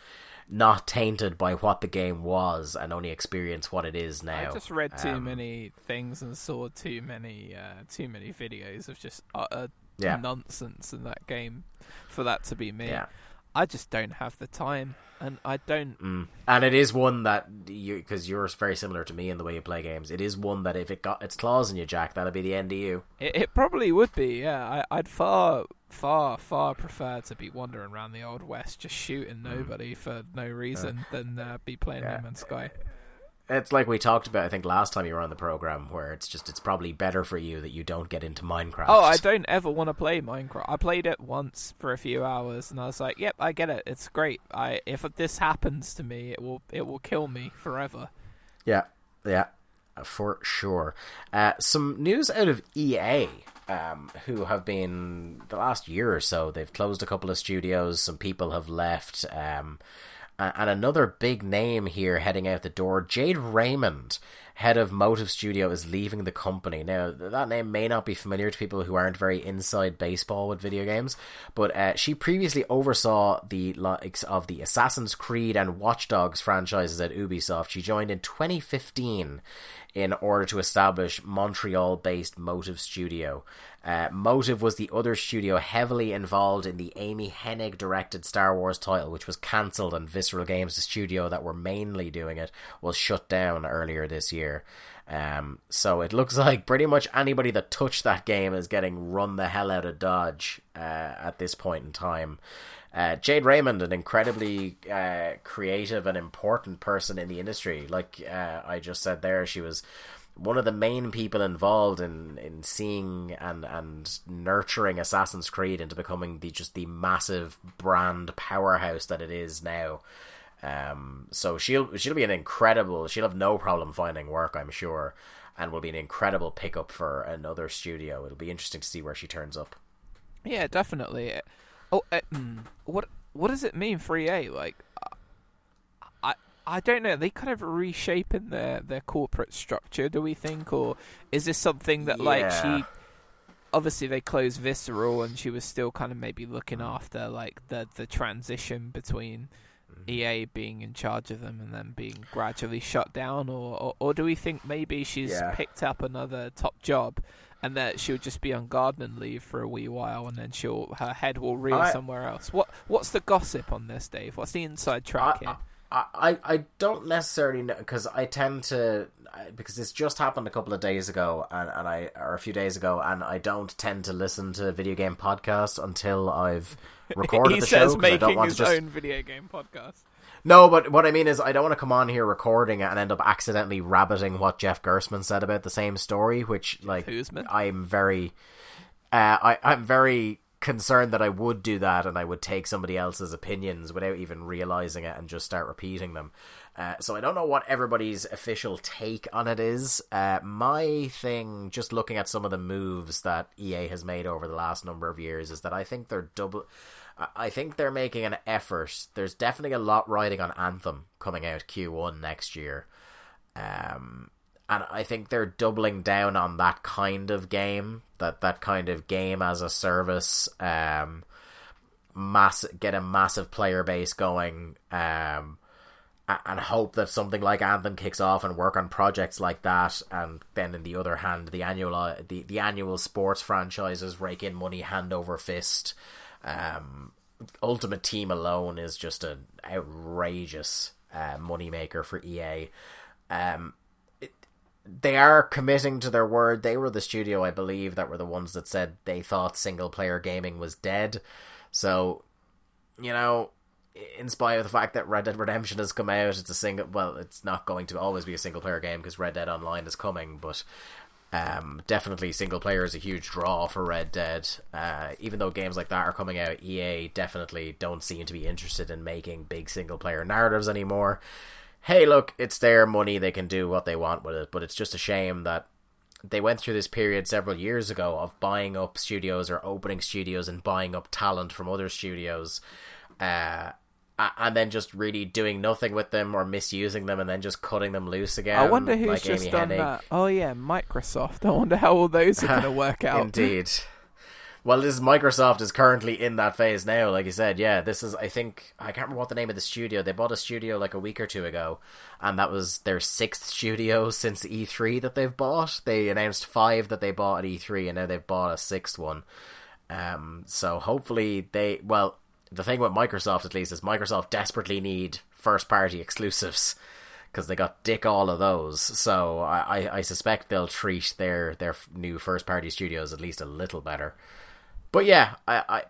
not tainted by what the game was, and only experience what it is now. I just read too Um, many things and saw too many, uh, too many videos of just utter Yeah. nonsense in that game for that to be me. Yeah. I just don't have the time, and I don't. Mm. And it is one that you because you're very similar to me in the way you play games. It is one that if it got its claws in you, Jack, that'd be the end of you. It, it probably would be, yeah. I, I'd far, far, far prefer to be wandering around the old west, just shooting nobody for no reason, than uh, be playing Mm. Yeah. No Man's Sky. It's like we talked about, I think, last time you were on the program, where it's just it's probably better for you that you don't get into Minecraft. Oh, I don't ever want to play Minecraft. I played it once for a few hours, and I was like, "Yep, I get it. It's great. I if this happens to me, it will it will kill me forever." Yeah, yeah, for sure. Uh, some news out of EA, um, who have been the last year or so. They've closed a couple of studios. Some people have left. Um, a- and another big name here heading out the door. Jade Raymond, head of Motive Studio, is leaving the company. Now, that name may not be familiar to people who aren't very inside baseball with video games, but uh, she previously oversaw the likes of the Assassin's Creed and Watch Dogs franchises at Ubisoft. She joined in 2015 in order to establish Montreal based Motive Studio. Uh, Motive was the other studio heavily involved in the Amy Hennig directed Star Wars title, which was cancelled, and Visceral Games, the studio that were mainly doing it, was shut down earlier this year. Um, so it looks like pretty much anybody that touched that game is getting run the hell out of Dodge uh, at this point in time. Uh, Jade Raymond, an incredibly uh, creative and important person in the industry. Like uh, I just said there, she was one of the main people involved in, in seeing and, and nurturing Assassin's Creed into becoming the just the massive brand powerhouse that it is now. Um, so she'll she'll be an incredible. She'll have no problem finding work, I'm sure, and will be an incredible pickup for another studio. It'll be interesting to see where she turns up. Yeah, definitely. Oh, uh, mm, what what does it mean for EA? Like, I I don't know. They kind of reshaping their their corporate structure. Do we think, or is this something that like she? Obviously, they closed Visceral, and she was still kind of maybe looking after like the the transition between EA being in charge of them and then being gradually shut down, or or, or do we think maybe she's Yeah. picked up another top job and that she'll just be on gardening leave for a wee while and then she'll her head will reel I- somewhere else? What what's the gossip on this, Dave? What's the inside track I, here? I, I, I don't necessarily know because I tend to because this just happened a couple of days ago and, and I or a few days ago and I don't tend to listen to video game podcasts until I've recorded he the says show 'cause I don't making want his to just own video game podcast. No but what I mean is I don't want to come on here recording and end up accidentally rabbiting what Jeff Gerstmann said about the same story which like? I'm very uh, I I'm very concerned that I would do that and I would take somebody else's opinions without even realizing it and just start repeating them. Uh, so I don't know what everybody's official take on it is. Uh, my thing, just looking at some of the moves that EA has made over the last number of years, is that I think they're double. I- think they're making an effort. There's definitely a lot riding on Anthem coming out Q1 next year. Um, and I think they're doubling down on that kind of game, that that kind of game as a service, um, mass get a massive player base going, um, and hope that something like Anthem kicks off and work on projects like that, and then in the other hand, the annual the, the annual sports franchises rake in money hand over fist. Um, Ultimate Team alone is just an outrageous uh, moneymaker for EA. Um, they are committing to their word. They were the studio, I believe, that were the ones that said they thought single player gaming was dead. So, you know, in spite of the fact that Red Dead Redemption has come out, it's a single. Well, it's not going to always be a single player game because Red Dead Online is coming, but. Um, definitely single player is a huge draw for Red Dead. Uh, even though games like that are coming out, EA definitely don't seem to be interested in making big single player narratives anymore hey, look, it's their money, they can do what they want with it, but it's just a shame that they went through this period several years ago of buying up studios or opening studios and buying up talent from other studios, uh, and then just really doing nothing with them or misusing them and then just cutting them loose again. I wonder who's like just Amy done Hennig. that. Oh yeah, Microsoft. I wonder how all those are going to work out. Indeed. Well, this Microsoft is currently in that phase now. Like you said, yeah, this is. I think I can't remember what the name of the studio. They bought a studio like a week or two ago, and that was their sixth studio since E3 that they've bought. They announced five that they bought at E3, and now they've bought a sixth one. Um, so hopefully they. Well, the thing with Microsoft, at least, is Microsoft desperately need first-party exclusives because they got dick all of those. So I, I, I suspect they'll treat their their new first party studios at least a little better. But yeah, I, I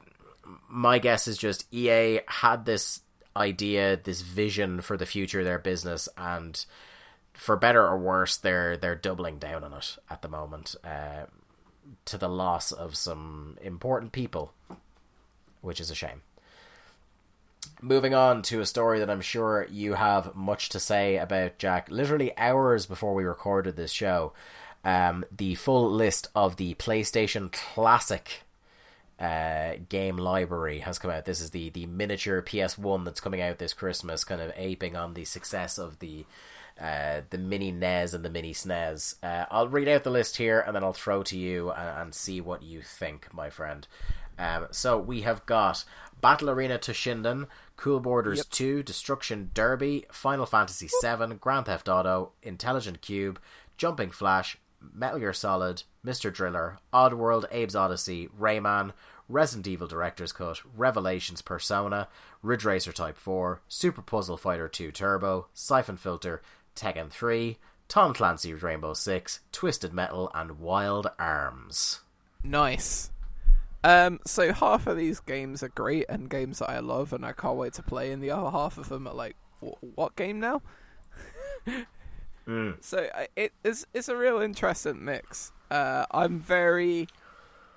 my guess is just EA had this idea, this vision for the future of their business, and for better or worse, they're they're doubling down on it at the moment, uh, to the loss of some important people, which is a shame. Moving on to a story that I'm sure you have much to say about, Jack. Literally hours before we recorded this show, um, the full list of the PlayStation Classic uh, game library has come out. This is the, the miniature PS1 that's coming out this Christmas, kind of aping on the success of the uh, the mini NES and the mini SNES. Uh, I'll read out the list here and then I'll throw to you and, and see what you think, my friend. Um, so we have got Battle Arena Toshinden, Cool Borders Yep. 2, Destruction Derby, Final Fantasy 7, Grand Theft Auto, Intelligent Qube, Jumping Flash, Metal Gear Solid, Mr. Driller, Oddworld, Abe's Odyssey, Rayman, Resident Evil Director's Cut, Revelations Persona, Ridge Racer Type 4, Super Puzzle Fighter 2 Turbo, Siphon Filter, Tekken 3, Tom Clancy's Rainbow Six, Twisted Metal, and Wild Arms. Nice. Um, so half of these games are great and games that I love and I can't wait to play, and the other half of them are like, "Wh- what game now? So it is it's a real interesting mix. Uh, I'm very,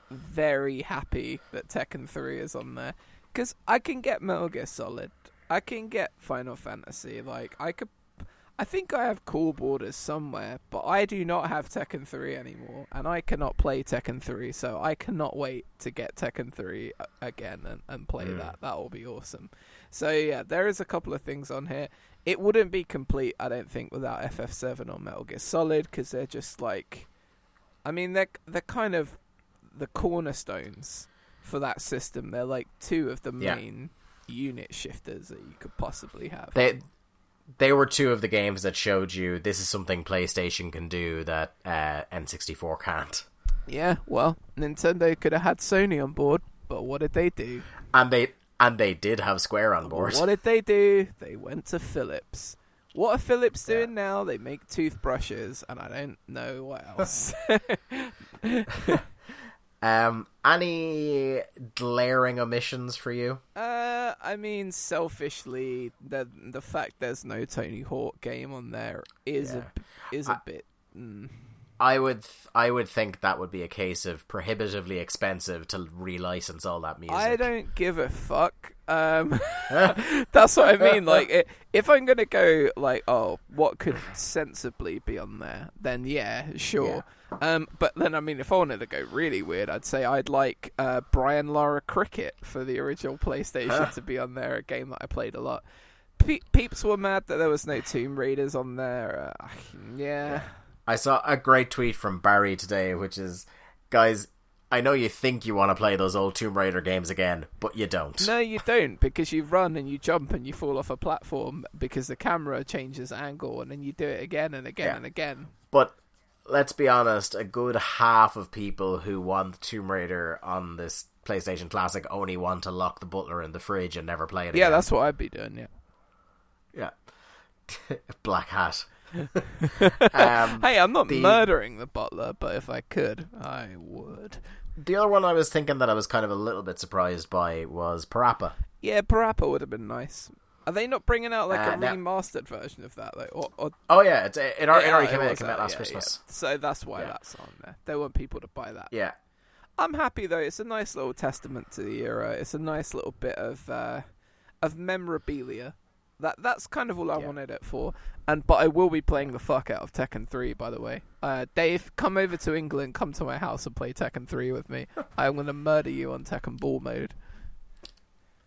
very happy that Tekken 3 is on there because I can get Metal Gear Solid, I can get Final Fantasy, like I could. I think I have Cool Borders somewhere, but I do not have Tekken 3 anymore, and I cannot play Tekken 3, so I cannot wait to get Tekken 3 uh, again and, and play hmm. that. That will be awesome. So, yeah, there is a couple of things on here. It wouldn't be complete, I don't think, without FF7 or Metal Gear Solid, because they're just like. I mean, they're, they're kind of the cornerstones for that system. They're like two of the Yeah. main unit shifters that you could possibly have. They they were two of the games that showed you this is something PlayStation can do that uh, N64 can't. Yeah, well, Nintendo could have had Sony on board, but what did they do? And they and they did have Square on board. What did they do? They went to Philips. What are Philips doing now? They make toothbrushes, and I don't know what else. Um, any glaring omissions for you? uh, I mean, selfishly, the the fact there's no Tony Hawk game on there is Yeah. a is a bit. Mm. I would I would think that would be a case of prohibitively expensive to relicense all that music. I don't give a fuck. Um, that's what I mean. Like, i if I'm gonna go, like, oh, what could sensibly be on there? Then yeah, sure. Um, but then I mean, if I wanted to go really weird, I'd say I'd like uh, Brian Lara Cricket for the original PlayStation to be on there. A game that I played a lot. Pe- peeps were mad that there was no Tomb Raiders on there. Uh, yeah. I saw a great tweet from Barry today, which is, guys, I know you think you want to play those old Tomb Raider games again, but you don't. No, you don't, because you run and you jump and you fall off a platform because the camera changes angle, and then you do it again and again Yeah. and again. But let's be honest, a good half of people who want Tomb Raider on this PlayStation Classic only want to lock the butler in the fridge and never play it Yeah, again. that's what I'd be doing. Yeah. yeah. Black hat. um, Hey, I'm not the- murdering the butler, but if I could, I would. the other one I was thinking that I was kind of a little bit surprised by was Parappa. Yeah, Parappa would have been nice. Are they not bringing out like Uh, a no. remastered version of that? Like, or, or Oh yeah, it's, it, it, already- it Yeah, came. It was came out out, last yeah, Christmas. yeah. So that's why that's on there. They want people to buy that. Yeah. I'm happy though. It's a nice little testament to the era. It's a nice little bit of uh, of memorabilia. That that's kind of all I Yeah. wanted it for. And but I will be playing the fuck out of Tekken 3. By the way, uh, Dave, come over to England, come to my house and play Tekken 3 with me. I'm gonna murder you on Tekken Ball mode.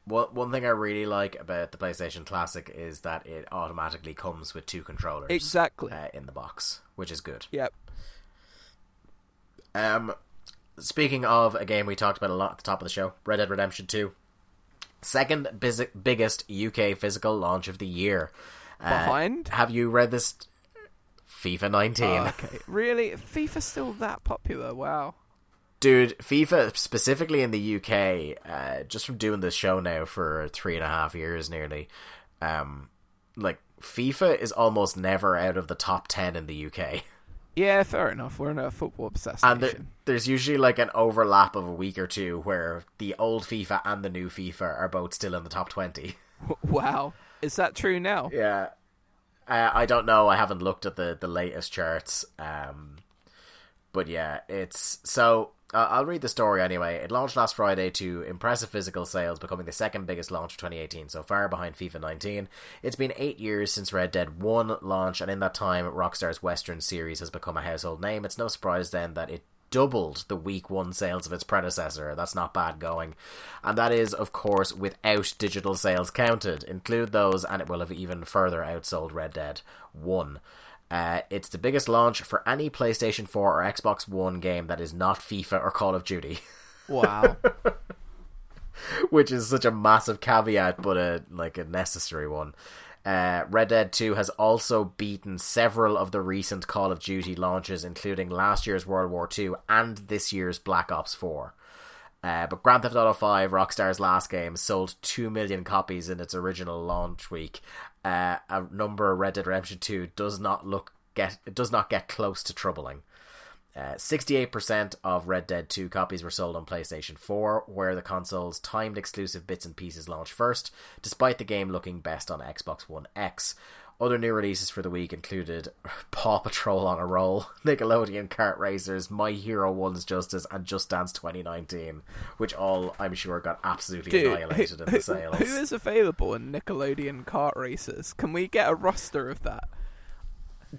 One one thing I really like about the PlayStation Classic is that it automatically comes with two controllers. Exactly. Uh, in the box, which is good. Yep. Um, speaking of a game we talked about a lot at the top of the show, Red Dead Redemption Two, second biz- biggest UK physical launch of the year. Uh, Behind? Have you read this? FIFA 19. Oh, okay. Really? FIFA's still that popular? Wow. Dude, FIFA specifically in the UK, uh, just from doing this show now for three and a half years nearly, um, like FIFA is almost never out of the top ten in the UK, Yeah, fair enough. We're in a football obsessed and there, there's usually like an overlap of a week or two where the old FIFA and the new FIFA are both still in the top twenty. Wow. Is that true now? Yeah, uh, I don't know. I haven't looked at the the latest charts. Um, but yeah, it's so. Uh, I'll read the story anyway. It launched last Friday to impressive physical sales, becoming the second biggest launch of 2018 so far, behind FIFA 19. It's been eight years since Red Dead 1 launched, and in that time, Rockstar's Western series has become a household name. It's no surprise then that it doubled the week one sales of its predecessor. That's not bad going. And that is, of course, without digital sales counted. Include those, and it will have even further outsold Red Dead 1. Uh, it's the biggest launch for any PlayStation 4 or Xbox One game that is not FIFA or Call of Duty, Wow. which is such a massive caveat, but a like a necessary one. Uh, Red Dead 2 has also beaten several of the recent Call of Duty launches, including last year's World War II and this year's Black Ops 4. Uh, but Grand Theft Auto 5, Rockstar's last game, sold 2 million copies in its original launch week. Uh, a number of Red Dead Redemption 2 does not look get does not get close to troubling. Uh, 68% of Red Dead 2 copies were sold on PlayStation 4, where the console's timed exclusive bits and pieces launched first, despite the game looking best on Xbox One X. Other new releases for the week included Paw Patrol on a Roll, Nickelodeon Kart Racers, My Hero One's Justice, and Just Dance 2019, which all, I'm sure, got absolutely Dude, annihilated who, in the sales. who is available in Nickelodeon kart Racers? Can we get a roster of that?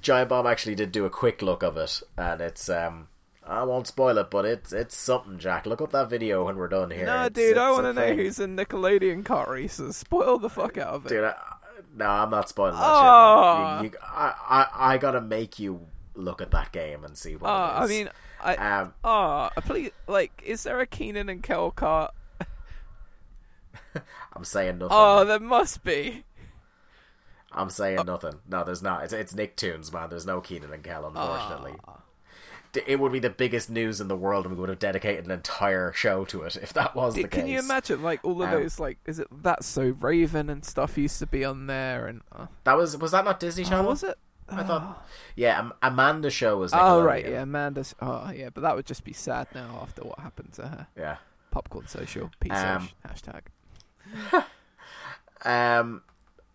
Giant Bomb actually did do a quick look of it, and it's um I won't spoil it, but it's it's something, Jack. Look up that video when we're done here. No, It's- dude, I want to know who's in Nickelodeon kart races. Spoil the fuck out of it. Dude, I, no, I'm not spoiling that Oh. shit. You, you, I, I, I gotta make you look at that game and see what Uh, it I mean, I um, ah, please, like, is there a Keenan and Kel kart? I'm saying nothing. Oh, there must be. I'm saying nothing. No, there's not. It's, it's Nicktoons, man. There's no Keenan and Kel, unfortunately. D- It would be the biggest news in the world, and we would have dedicated an entire show to it if that was the Can case. Can you imagine, like all of Um, those, like, is it that's so Raven and stuff used to be on there, and uh, That was was that not Disney oh, Channel? was it? I thought. Yeah, Am- Amanda show was. Oh right, yeah, Amanda's. Oh yeah, but that would just be sad now after what happened to her. Yeah. Popcorn social, peace Um, hashtag. Um,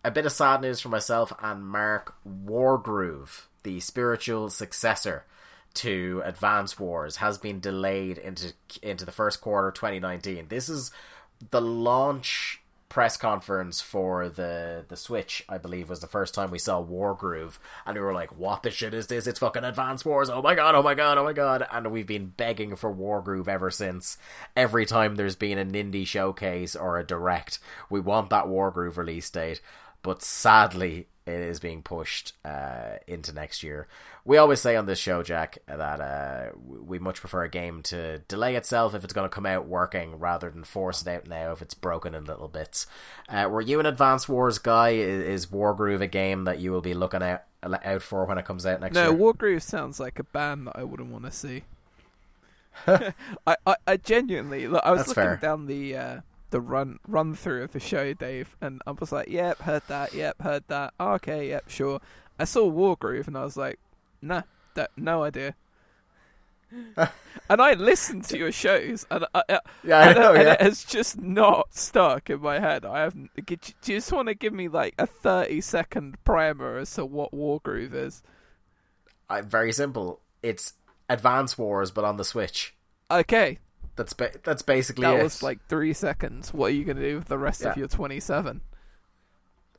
a bit of sad news for myself and Mark Wargroove, the spiritual successor to Advance Wars, has been delayed into into the first quarter of 2019. This is the launch press conference for the the Switch, I believe, was the first time we saw Wargroove, and we were like, "What the shit is this? It's fucking Advance Wars! Oh my god! Oh my god! Oh my god!" And we've been begging for Wargroove ever since. Every time there's been an indie showcase or a direct, we want that Wargroove release date. But sadly, it is being pushed uh, into next year. We always say on this show, Jack, that uh, we much prefer a game to delay itself if it's going to come out working rather than force it out now if it's broken in little bits. Uh, were you an Advance Wars guy? Is, is Wargroove a game that you will be looking out out for when it comes out next No, year? Wargroove sounds like a band that I wouldn't want to see. I, I, I genuinely look. I was That's looking fair. down the uh, the run run through of the show, Dave, and I was like, "Yep, heard that. Yep, heard that. Okay, yep, sure." I saw Wargroove, and I was like, "Nah, that no idea." and I listened to your shows, and I, I, Yeah, I know, and yeah. it has just not stuck in my head. I haven't. Do you just want to give me like a thirty second primer as to what Wargroove is? Uh, very simple. It's Advance Wars, but on the Switch. Okay, That's ba- that's basically that it. was like three seconds. What are you going to do with the rest of your 27?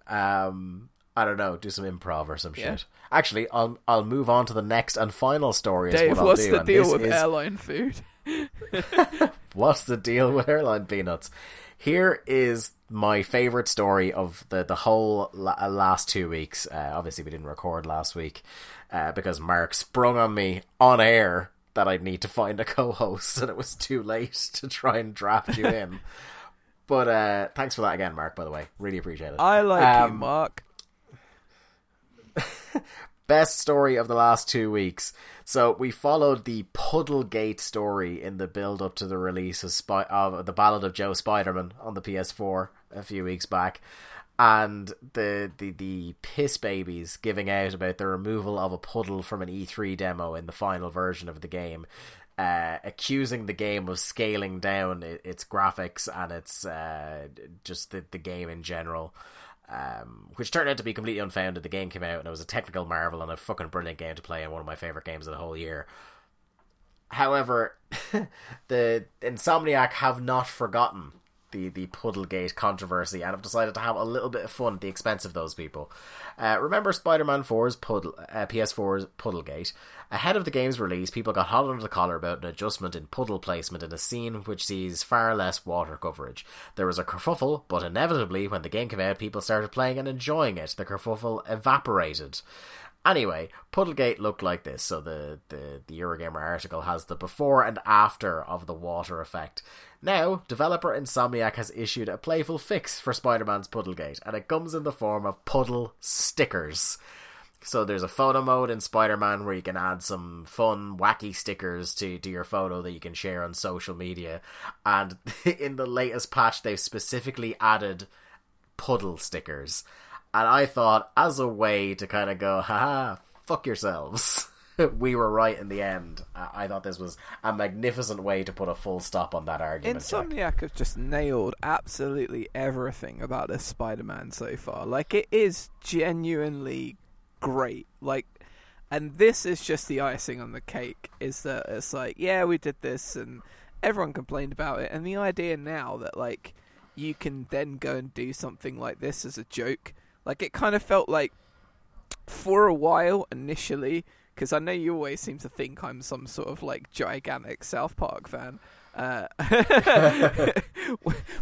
um I don't know, do some improv or some Yeah. shit. Actually, I'll I'll move on to the next and final story. Is Dave, what what's do, the deal with is- airline food? What's the deal with airline peanuts? Here is my favorite story of the the whole la- uh, last two weeks. Uh, obviously, we didn't record last week uh, because Mark sprung on me on air that I'd need to find a co-host, and it was too late to try and draft you in. But uh, thanks for that again, Mark. By the way, really appreciate it. I like you, Um, Mark. best story of the last two weeks. So we followed the Puddlegate story in the build up to the release of, Spy- of the Ballad of Joe Spiderman on the PS4 a few weeks back, and the the the piss babies giving out about the removal of a puddle from an E3 demo in the final version of the game. Uh, accusing the game of scaling down its graphics and its uh, just the, the game in general um, which turned out to be completely unfounded. The game came out and it was a technical marvel and a fucking brilliant game to play and one of my favorite games of the whole year. However, the Insomniac have not forgotten the the Puddlegate controversy and have decided to have a little bit of fun at the expense of those people. Uh, remember Spider-Man 4's Puddle, uh, PS4's Puddlegate? Ahead of the game's release, people got hot under the collar about an adjustment in puddle placement in a scene which sees far less water coverage. There was a kerfuffle, but inevitably, when the game came out, people started playing and enjoying it. The kerfuffle evaporated. Anyway, Puddlegate looked like this. So the, the, the Eurogamer article has the before and after of the water effect. Now, developer Insomniac has issued a playful fix for Spider-Man's Puddlegate, and it comes in the form of puddle stickers. So there's a photo mode in Spider-Man where you can add some fun, wacky stickers to, to your photo that you can share on social media. And in the latest patch, they've specifically added puddle stickers. And I thought, as a way to kind of go, haha, fuck yourselves. we were right in the end. I I thought this was a magnificent way to put a full stop on that argument. Insomniac have just nailed absolutely everything about this Spider-Man so far. Like it is genuinely great. Like, and this is just the icing on the cake. Is that it's like, yeah, we did this, and everyone complained about it, and the idea now that like you can then go and do something like this as a joke. Like it kind of felt like for a while initially because I know you always seem to think I'm some sort of like gigantic South Park fan. Uh,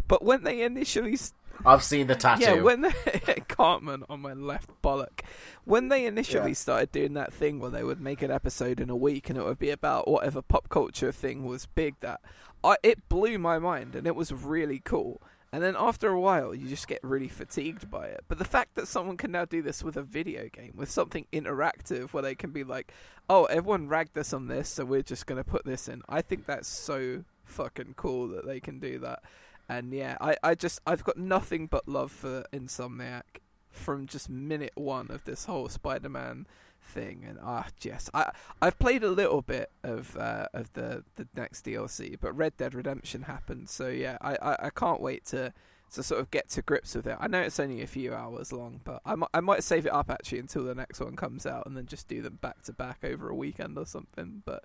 but when they initially, I've seen the tattoo. yeah, when they Cartman on my left bollock, when they initially Yeah. started doing that thing where they would make an episode in a week and it would be about whatever pop culture thing was big, that I it blew my mind and it was really cool. And then after a while, you just get really fatigued by it. But the fact that someone can now do this with a video game, with something interactive, where they can be like, "Oh, everyone ragged us on this, so we're just gonna put this in," I think that's so fucking cool that they can do that. And yeah, I, I just I've got nothing but love for Insomniac from just minute one of this whole Spider-Man thing. And ah, yes, I I've played a little bit of uh, of the the next DLC, but Red Dead Redemption happened, so yeah, I, I, I can't wait to to sort of get to grips with it. I know it's only a few hours long, but I might I might save it up actually until the next one comes out, and then just do them back to back over a weekend or something. But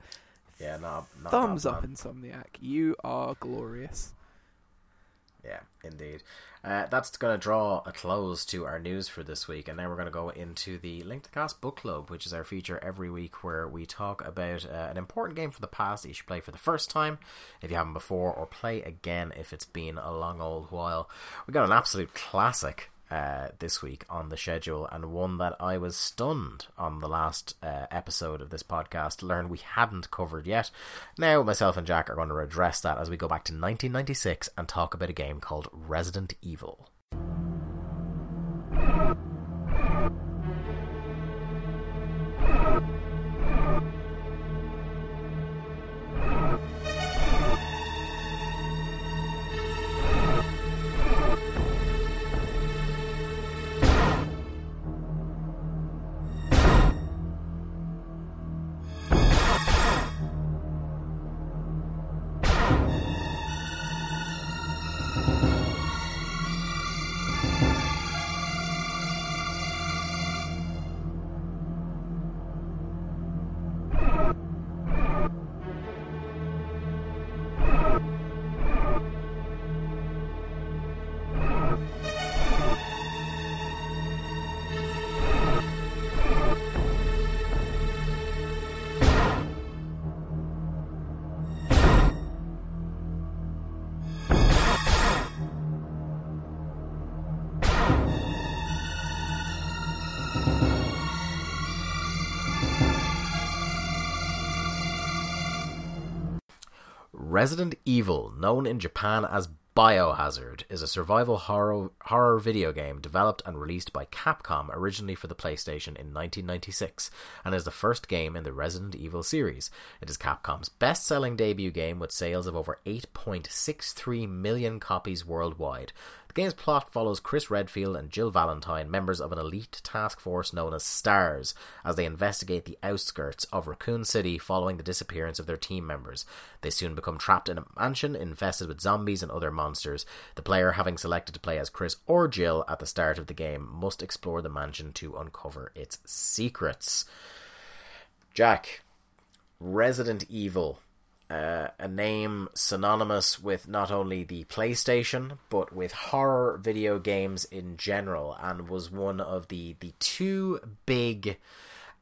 Yeah, no, not thumbs up. Insomniac, you are glorious. Yeah, indeed. Uh, that's going to draw a close to our news for this week, and now we're going to go into the Link to Cast Book Club, which is our feature every week where we talk about uh, an important game for the past that you should play for the first time if you haven't before, or play again if it's been a long old while. We got an absolute classic uh, this week on the schedule, and one that I was stunned on the last uh, episode of this podcast to learn we hadn't covered yet. Now, myself and Jack are going to address that as we go back to 1996 and talk about a game called Resident Evil. Resident Evil, known in Japan as Biohazard, is a survival horror, horror video game developed and released by Capcom originally for the PlayStation in 1996 and is the first game in the Resident Evil series. It is Capcom's best selling debut game with sales of over 8.63 million copies worldwide. The game's plot follows Chris Redfield and Jill Valentine, members of an elite task force known as STARS, as they investigate the outskirts of Raccoon City following the disappearance of their team members. They soon become trapped in a mansion infested with zombies and other monsters. The player, having selected to play as Chris or Jill at the start of the game, must explore the mansion to uncover its secrets. Jack, Resident Evil uh, a name synonymous with not only the PlayStation but with horror video games in general, and was one of the the two big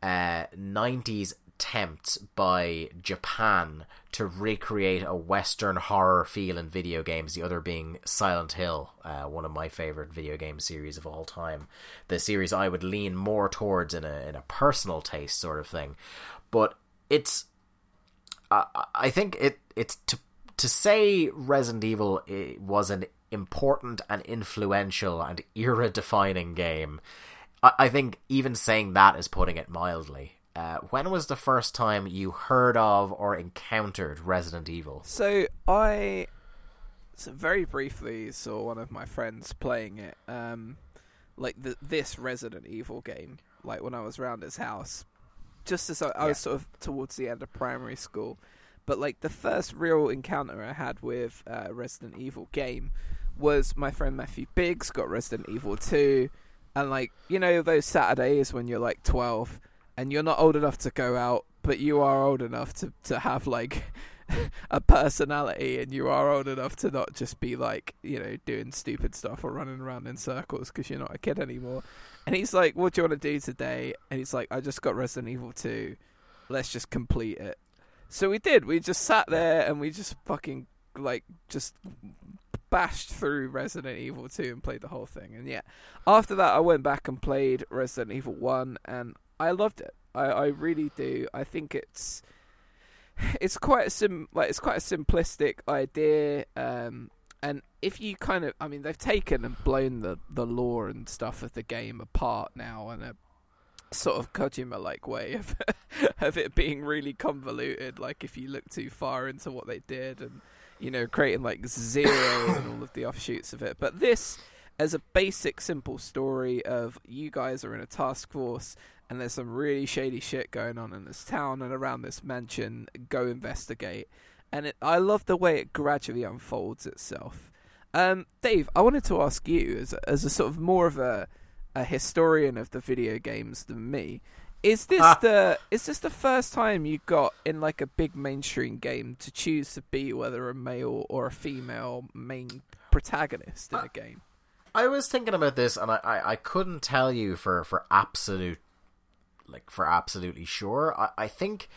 uh, '90s attempts by Japan to recreate a Western horror feel in video games. The other being Silent Hill, uh, one of my favorite video game series of all time. The series I would lean more towards in a in a personal taste sort of thing, but it's I I think it it's to to say Resident Evil eh, was an important and influential and era defining game. I, I think even saying that is putting it mildly. Uh, when was the first time you heard of or encountered Resident Evil? So I so very briefly saw one of my friends playing it, um, like the, this Resident Evil game, like when I was around his house, just as I, I was sort of towards the end of primary school. But like the first real encounter I had with uh, Resident Evil game was my friend Matthew Biggs got Resident Evil 2, and like you know those Saturdays when you're like 12 and you're not old enough to go out, but you are old enough to to have like a personality, and you are old enough to not just be like you know doing stupid stuff or running around in circles because you're not a kid anymore. And he's like, "What do you want to do today?" And he's like, "I just got Resident Evil 2. Let's just complete it." So we did. We just sat there and we just fucking like just bashed through Resident Evil 2 and played the whole thing. And yeah, after that I went back and played Resident Evil 1 and I loved it. I, I really do. I think it's it's quite a sim like it's quite a simplistic idea. Um, and if you kind of, I mean, they've taken and blown the the lore and stuff of the game apart now, and a sort of Kojima like way of of it being really convoluted. Like if you look too far into what they did, and you know, creating like zero and all of the offshoots of it. But this, as a basic, simple story of you guys are in a task force. And there's some really shady shit going on in this town and around this mansion. Go investigate and it, I love the way it gradually unfolds itself. Um, Dave, I wanted to ask you, as a, as a sort of more of a a historian of the video games than me, is this Ah. the is this the first time you got in like a big mainstream game to choose to be whether a male or a female main protagonist in a game? I was thinking about this, and I, I, I couldn't tell you for, for absolute, like for absolutely sure. I, I think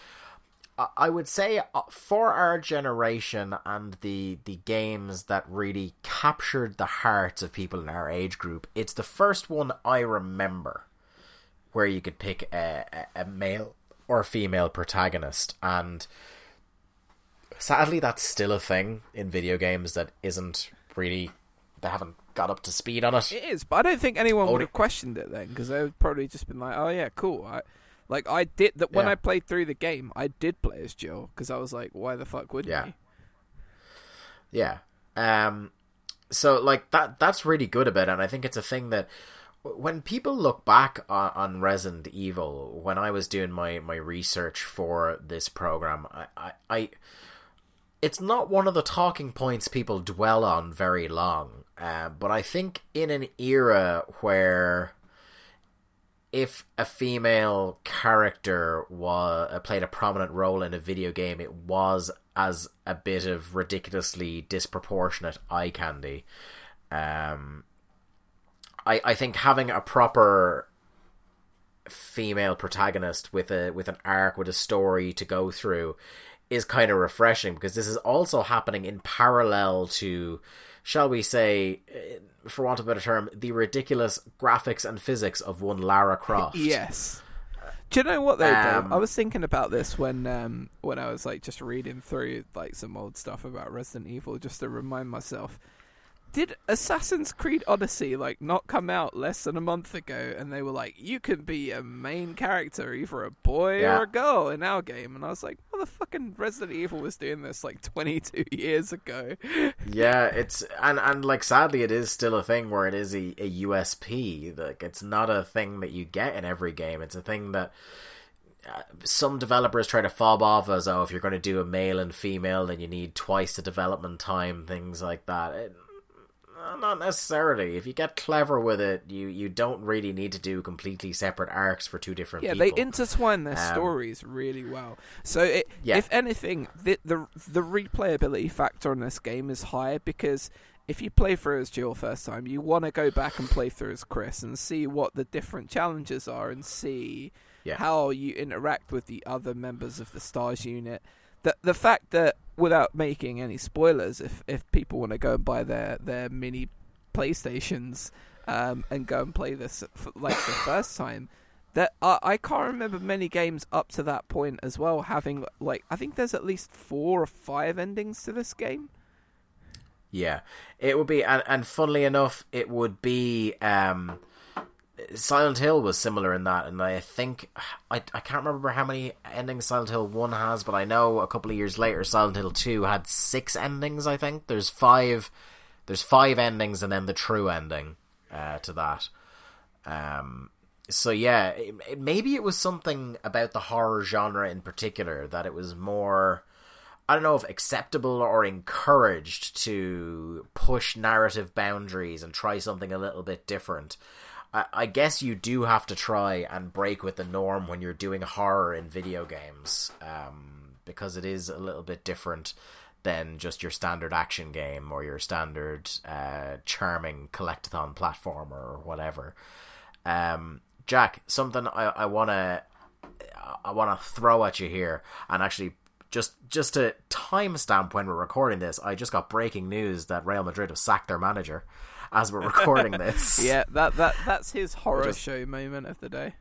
I- I would say uh, for our generation and the the games that really captured the hearts of people in our age group, it's the first one I remember where you could pick a, a, male or female protagonist, and sadly, that's still a thing in video games that isn't really they haven't got up to speed on it. It is, but I don't think anyone would have questioned it then because they would probably just been like, "Oh yeah, cool." I, like I did that when Yeah. I played through the game. I did play as Jill because I was like, "Why the fuck wouldn't Yeah. you?" Yeah. Um so like that that's really good about it and I think it's a thing that when people look back on, on Resident Evil when I was doing my my research for this program I, I I it's not one of the talking points people dwell on very long uh, but I think in an era where if a female character was uh, played a prominent role in a video game, it was as a bit of ridiculously disproportionate eye candy. Um, I I think having a proper female protagonist with a with an arc with a story to go through is kind of refreshing because this is also happening in parallel to shall we say for want of a better term the ridiculous graphics and physics of one Lara Croft. Yes. Do you know what though? Um, I was thinking about this when um when I was like just reading through like some old stuff about Resident Evil just to remind myself. Did Assassin's Creed Odyssey like not come out less than a month ago and they were like, you can be a main character, either a boy Yeah. or a girl in our game and I was like, well the fucking Resident Evil was doing this like twenty two years ago. Yeah, it's and and like sadly, it is still a thing where it is a, a USP. Like it's not a thing that you get in every game. It's a thing that uh, some developers try to fob off as oh, if you're going to do a male and female, then you need twice the development time, things like that. It, uh, not necessarily. If you get clever with it, you you don't really need to do completely separate arcs for two different Yeah, people. they intertwine their Um, stories really well. So, it, Yeah. if anything, the, the the replayability factor on this game is higher because if you play through as Jill first time, you want to go back and play through as Chris and see what the different challenges are and see Yeah. how you interact with the other members of the Stars unit. The the fact that without making any spoilers, if if people want to go and buy their their mini PlayStations um, and go and play this for, like the first time, that I I can't remember many games up to that point as well having like I think there's at least four or five endings to this game. Yeah, it would be, and, and funnily enough, it would be. Um, Silent Hill was similar in that, and I think I I can't remember how many endings Silent Hill One has, but I know a couple of years later Silent Hill Two had six endings. I think there's five, there's five endings, and then the true ending uh, to that. Um, so yeah, it, it, maybe it was something about the horror genre in particular that it was more. I don't know if acceptable or encouraged to push narrative boundaries and try something a little bit different. I, guess you do have to try and break with the norm when you're doing horror in video games, um, because it is a little bit different than just your standard action game or your standard uh, charming collectathon platformer or whatever. Um, Jack, something I, I wanna I want to throw at you here, and actually just just to timestamp when we're recording this, I just got breaking news that Real Madrid have sacked their manager as we're recording this. Yeah, that that that's his horror Just- show moment of the day.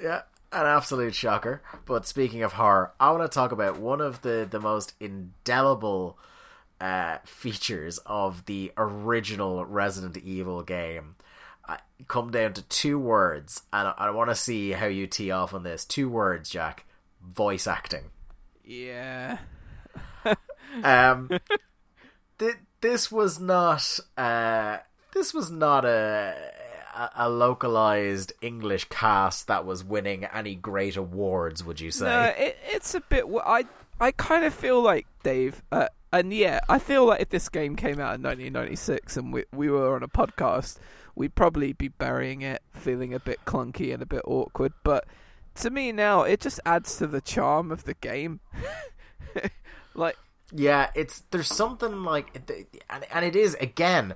yeah, an absolute shocker. But speaking of horror, I want to talk about one of the the most indelible uh, features of the original Resident Evil game uh, come down to two words, and I, I want to see how you tee off on this. Two words, Jack. Voice acting. Yeah. Um, th- this was not. Uh, this was not a, a localized English cast that was winning any great awards. Would you say? No, it, it's a bit. I I kind of feel like Dave, uh, and yeah, I feel like if this game came out in 1996 and we we were on a podcast, we'd probably be burying it, feeling a bit clunky and a bit awkward. But to me now, it just adds to the charm of the game. like, Yeah, it's there's something like, and and it is again.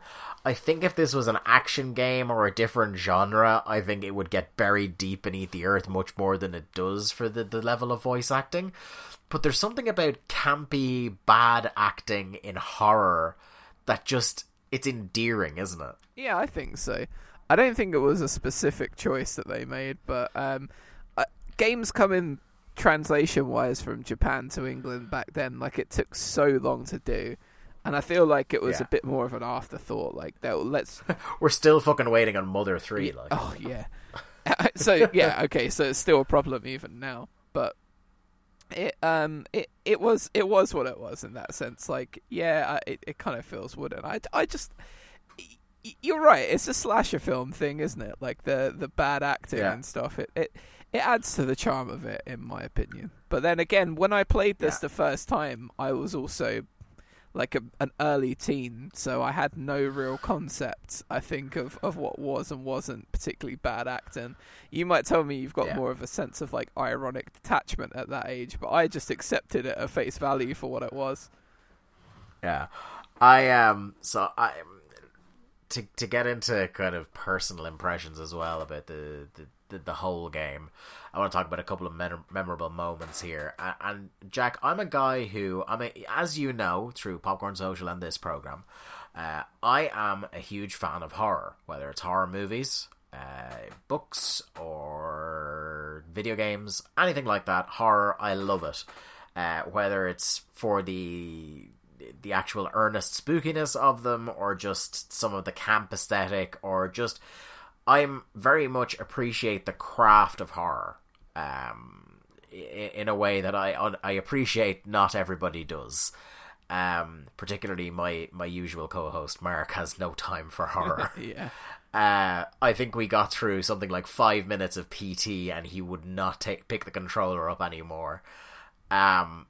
I think if this was an action game or a different genre, I think it would get buried deep beneath the earth much more than it does for the the level of voice acting. But there's something about campy bad acting in horror that just it's endearing, isn't it? yeah, I think so. I don't think it was a specific choice that they made, but um, uh, games come in translation wise from Japan to England back then. Like it took so long to do, and I feel like it was Yeah. a bit more of an afterthought. Like, they'll let's. We're still fucking waiting on Mother Three, like. oh yeah. so yeah, okay. So it's still a problem even now, but it um it it was it was what it was in that sense. Like yeah, I, it it kind of feels wooden. I I just. You're right. It's a slasher film thing, isn't it? Like the the bad acting Yeah. and stuff. It it it adds to the charm of it, in my opinion. But then again, when I played this Yeah. the first time, I was also like a, an early teen, so I had no real concept, I think, of, of what was and wasn't particularly bad acting. You might tell me you've got Yeah. more of a sense of like ironic detachment at that age, but I just accepted it at face value for what it was. Yeah, I um. So I to to get into kind of personal impressions as well about the the, the, the whole game. I want to talk about a couple of memorable moments here. And Jack, I'm a guy who I'm a, as you know through Popcorn Social and this program. Uh, I am a huge fan of horror, whether it's horror movies, uh, books, or video games, anything like that. Horror, I love it. Uh, whether it's for the the actual earnest spookiness of them, or just some of the camp aesthetic, or just I'm very much appreciate the craft of horror. Um, in a way that I I appreciate not everybody does. Um, particularly my my usual co-host Mark has no time for horror. Yeah. Uh, I think we got through something like five minutes of PT, and he would not take pick the controller up anymore. Um,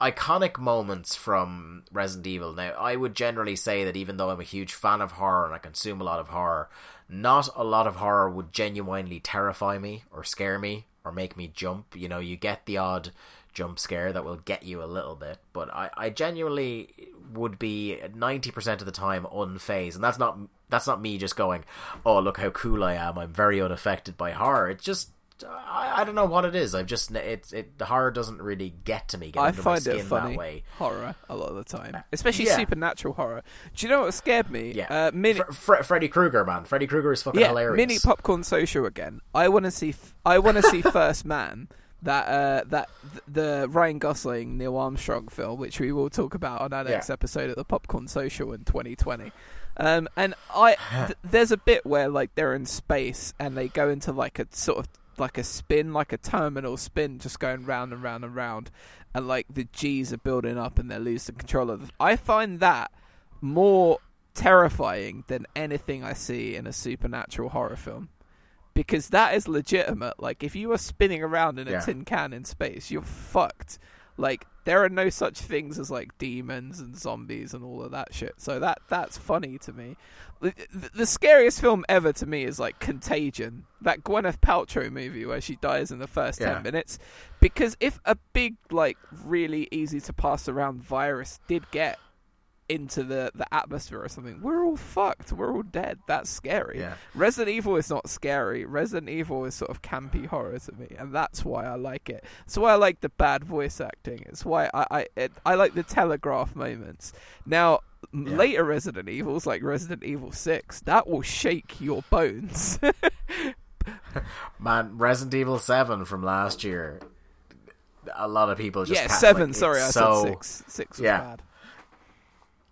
iconic moments from Resident Evil. Now, I would generally say that even though I'm a huge fan of horror and I consume a lot of horror, not a lot of horror would genuinely terrify me or scare me or make me jump. You know, you get the odd jump scare that will get you a little bit, but I, I genuinely would be 90% of the time unfazed. And that's not that's not me just going, "Oh, look how cool I am. I'm very unaffected by horror." It's just I, I don't know what it is. I've just it's it the horror doesn't really get to me. Get I find it funny that way. horror a lot of the time, especially Yeah. supernatural horror. Do you know what scared me? Yeah, uh, mini- Fre- Fre- Freddy Krueger, man. Freddy Krueger is fucking yeah, hilarious. mini popcorn social again. I want to see. F- I want to see First Man. That uh, that th- the Ryan Gosling Neil Armstrong film, which we will talk about on our next Yeah. episode of the Popcorn Social in 2020. Um, and I th- there's a bit where like they're in space and they go into like a sort of like a spin, like a terminal spin, just going round and round and round, and like the G's are building up and they're losing control of. Them. I find that more terrifying than anything I see in a supernatural horror film. Because that is legitimate. Like, if you are spinning around in a Yeah. tin can in space, you're fucked. Like, there are no such things as like demons and zombies and all of that shit. So that that's funny to me. The, the, scariest film ever to me is like Contagion, that Gwyneth Paltrow movie where she dies in the first Yeah. ten minutes. Because if a big, like, really easy to pass around virus did get into the, the atmosphere or something, we're all fucked. We're all dead. That's scary. Yeah. Resident Evil is not scary. Resident Evil is sort of campy horror to me, and that's why I like it. That's why I like the bad voice acting. It's why I I, it, I like the telegraph moments. Now, Yeah. later Resident Evils, like Resident Evil Six, that will shake your bones. Man, Resident Evil Seven from last year. a lot of people just yeah, seven. like, sorry, I it's so, said six. Six was yeah. bad.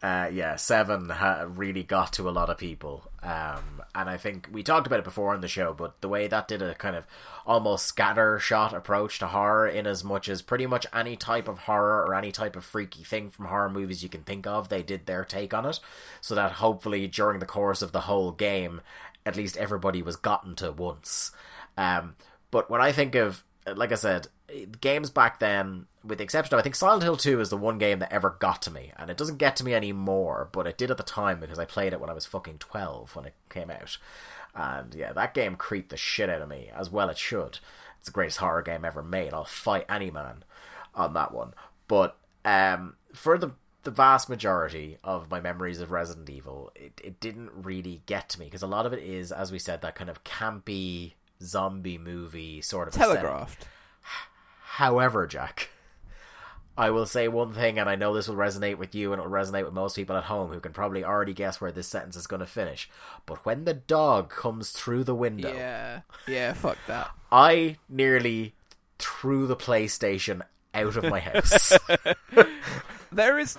Uh, yeah, seven ha- really got to a lot of people. Um, and I think we talked about it before on the show, but the way that did a kind of almost scatter shot approach to horror, in as much as pretty much any type of horror or any type of freaky thing from horror movies you can think of, they did their take on it. So that hopefully during the course of the whole game, at least everybody was gotten to once. Um, but when I think of, like I said, games back then, with the exception of I think Silent Hill 2 is the one game that ever got to me, and it doesn't get to me anymore, but it did at the time because I played it when I was fucking 12 when it came out. And yeah, that game creeped the shit out of me, as well it should. It's the greatest horror game ever made. I'll fight any man on that one. But um, for the the vast majority of my memories of Resident Evil, it, it didn't really get to me because a lot of it is, as we said, that kind of campy zombie movie sort of aesthetic. However, Jack, I will say one thing, and I know this will resonate with you and it will resonate with most people at home who can probably already guess where this sentence is going to finish. But when the dog comes through the window, Yeah, yeah. Fuck that. I nearly threw the PlayStation out of my house There is,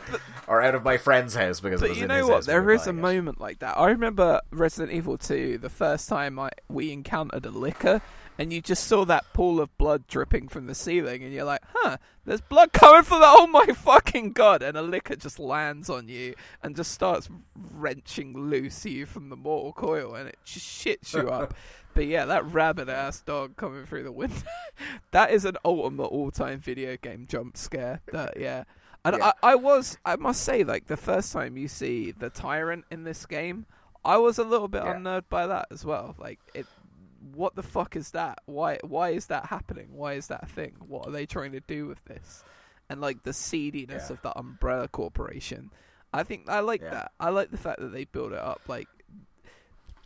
or out of my friend's house because it but was you in know his what? house when we There is a it. moment like that. I remember Resident Evil 2, the first time I we encountered a Licker, and you just saw that pool of blood dripping from the ceiling, and you're like, "Huh, there's blood coming from the oh my fucking god!" And a Licker just lands on you and just starts wrenching loose you from the mortal coil, and it just shits you up. But yeah, that rabid ass dog coming through the window. that is an ultimate all time video game jump scare. That yeah. And Yeah. I, I was I must say, like the first time you see the tyrant in this game, I was a little bit Yeah. unnerved by that as well. Like it what the fuck is that? Why why is that happening? Why is that a thing? What are they trying to do with this? And like the seediness Yeah. of the Umbrella Corporation. I think I like Yeah. that. I like the fact that they build it up like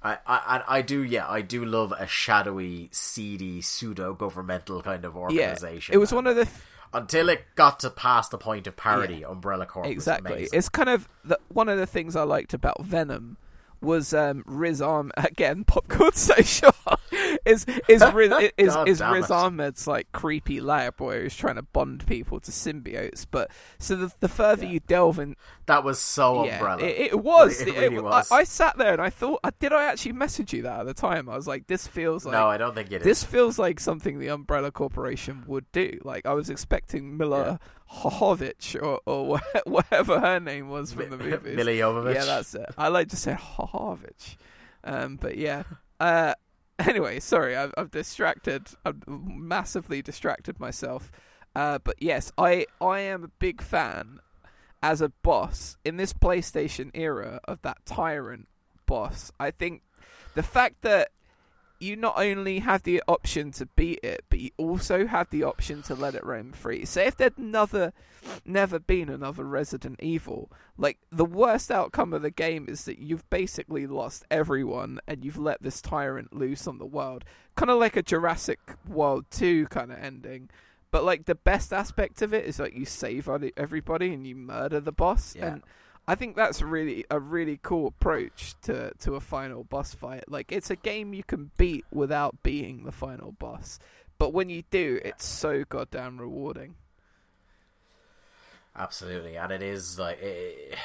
I, I, I- do, yeah, I do love a shadowy, seedy, pseudo governmental kind of organization. yeah. It was one of the th- until it got to past the point of parody. Umbrella Corp exactly. It's kind of the, one of the things I liked about Venom was um, Riz Ahmed again. Popcorn so short is is Riz, is, is Riz. Ahmed's like creepy lab boy who's trying to bond people to symbiotes. But so the, the further you delve in, that was so yeah, Umbrella. it, it was. It It- really it- was. I, I sat there and I thought, uh, did I actually message you that at the time? I was like, this feels like no, I don't think it this feels like something the Umbrella Corporation would do. Like I was expecting Milla Hohovich or, or whatever her name was from the movies. Milla Jovovich. Yeah, that's it. I like to say Hohovich. Um, but yeah. Uh, anyway, sorry, I've, I've distracted. I've massively distracted myself. Uh, but yes, I I am a big fan as a boss in this PlayStation era of that tyrant boss. I think the fact that you not only have the option to beat it, but you also have the option to let it roam free. Say if there'd another, never been another Resident Evil, like the worst outcome of the game is that you've basically lost everyone and you've let this tyrant loose on the world, kind of like a Jurassic World Two kind of ending. But like the best aspect of it is like you save everybody and you murder the boss, Yeah. and I think that's really a really cool approach to to a final boss fight. Like it's a game you can beat without being the final boss, but when you do, it's so goddamn rewarding. Absolutely, and it is like it,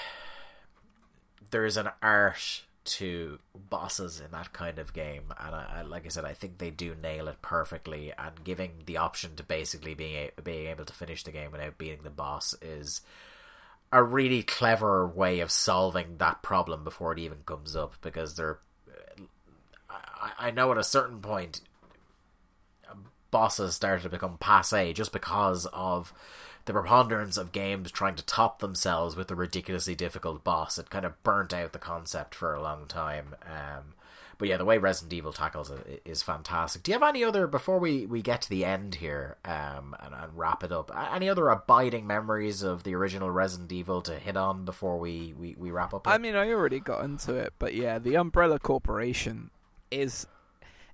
there is an art to bosses in that kind of game, and I, I, like I said, I think they do nail it perfectly. And giving the option to basically being a, being able to finish the game without beating the boss is a really clever way of solving that problem before it even comes up. Because they're, I, I know at a certain point, bosses started to become passe just because of the preponderance of games trying to top themselves with a ridiculously difficult boss. It kind of burnt out the concept for a long time. Um, but yeah, the way Resident Evil tackles it is fantastic. Do you have any other before we, we get to the end here um, and, and wrap it up? Any other abiding memories of the original Resident Evil to hit on before we, we, we wrap up? here? I mean, I already got into it, but yeah, the Umbrella Corporation is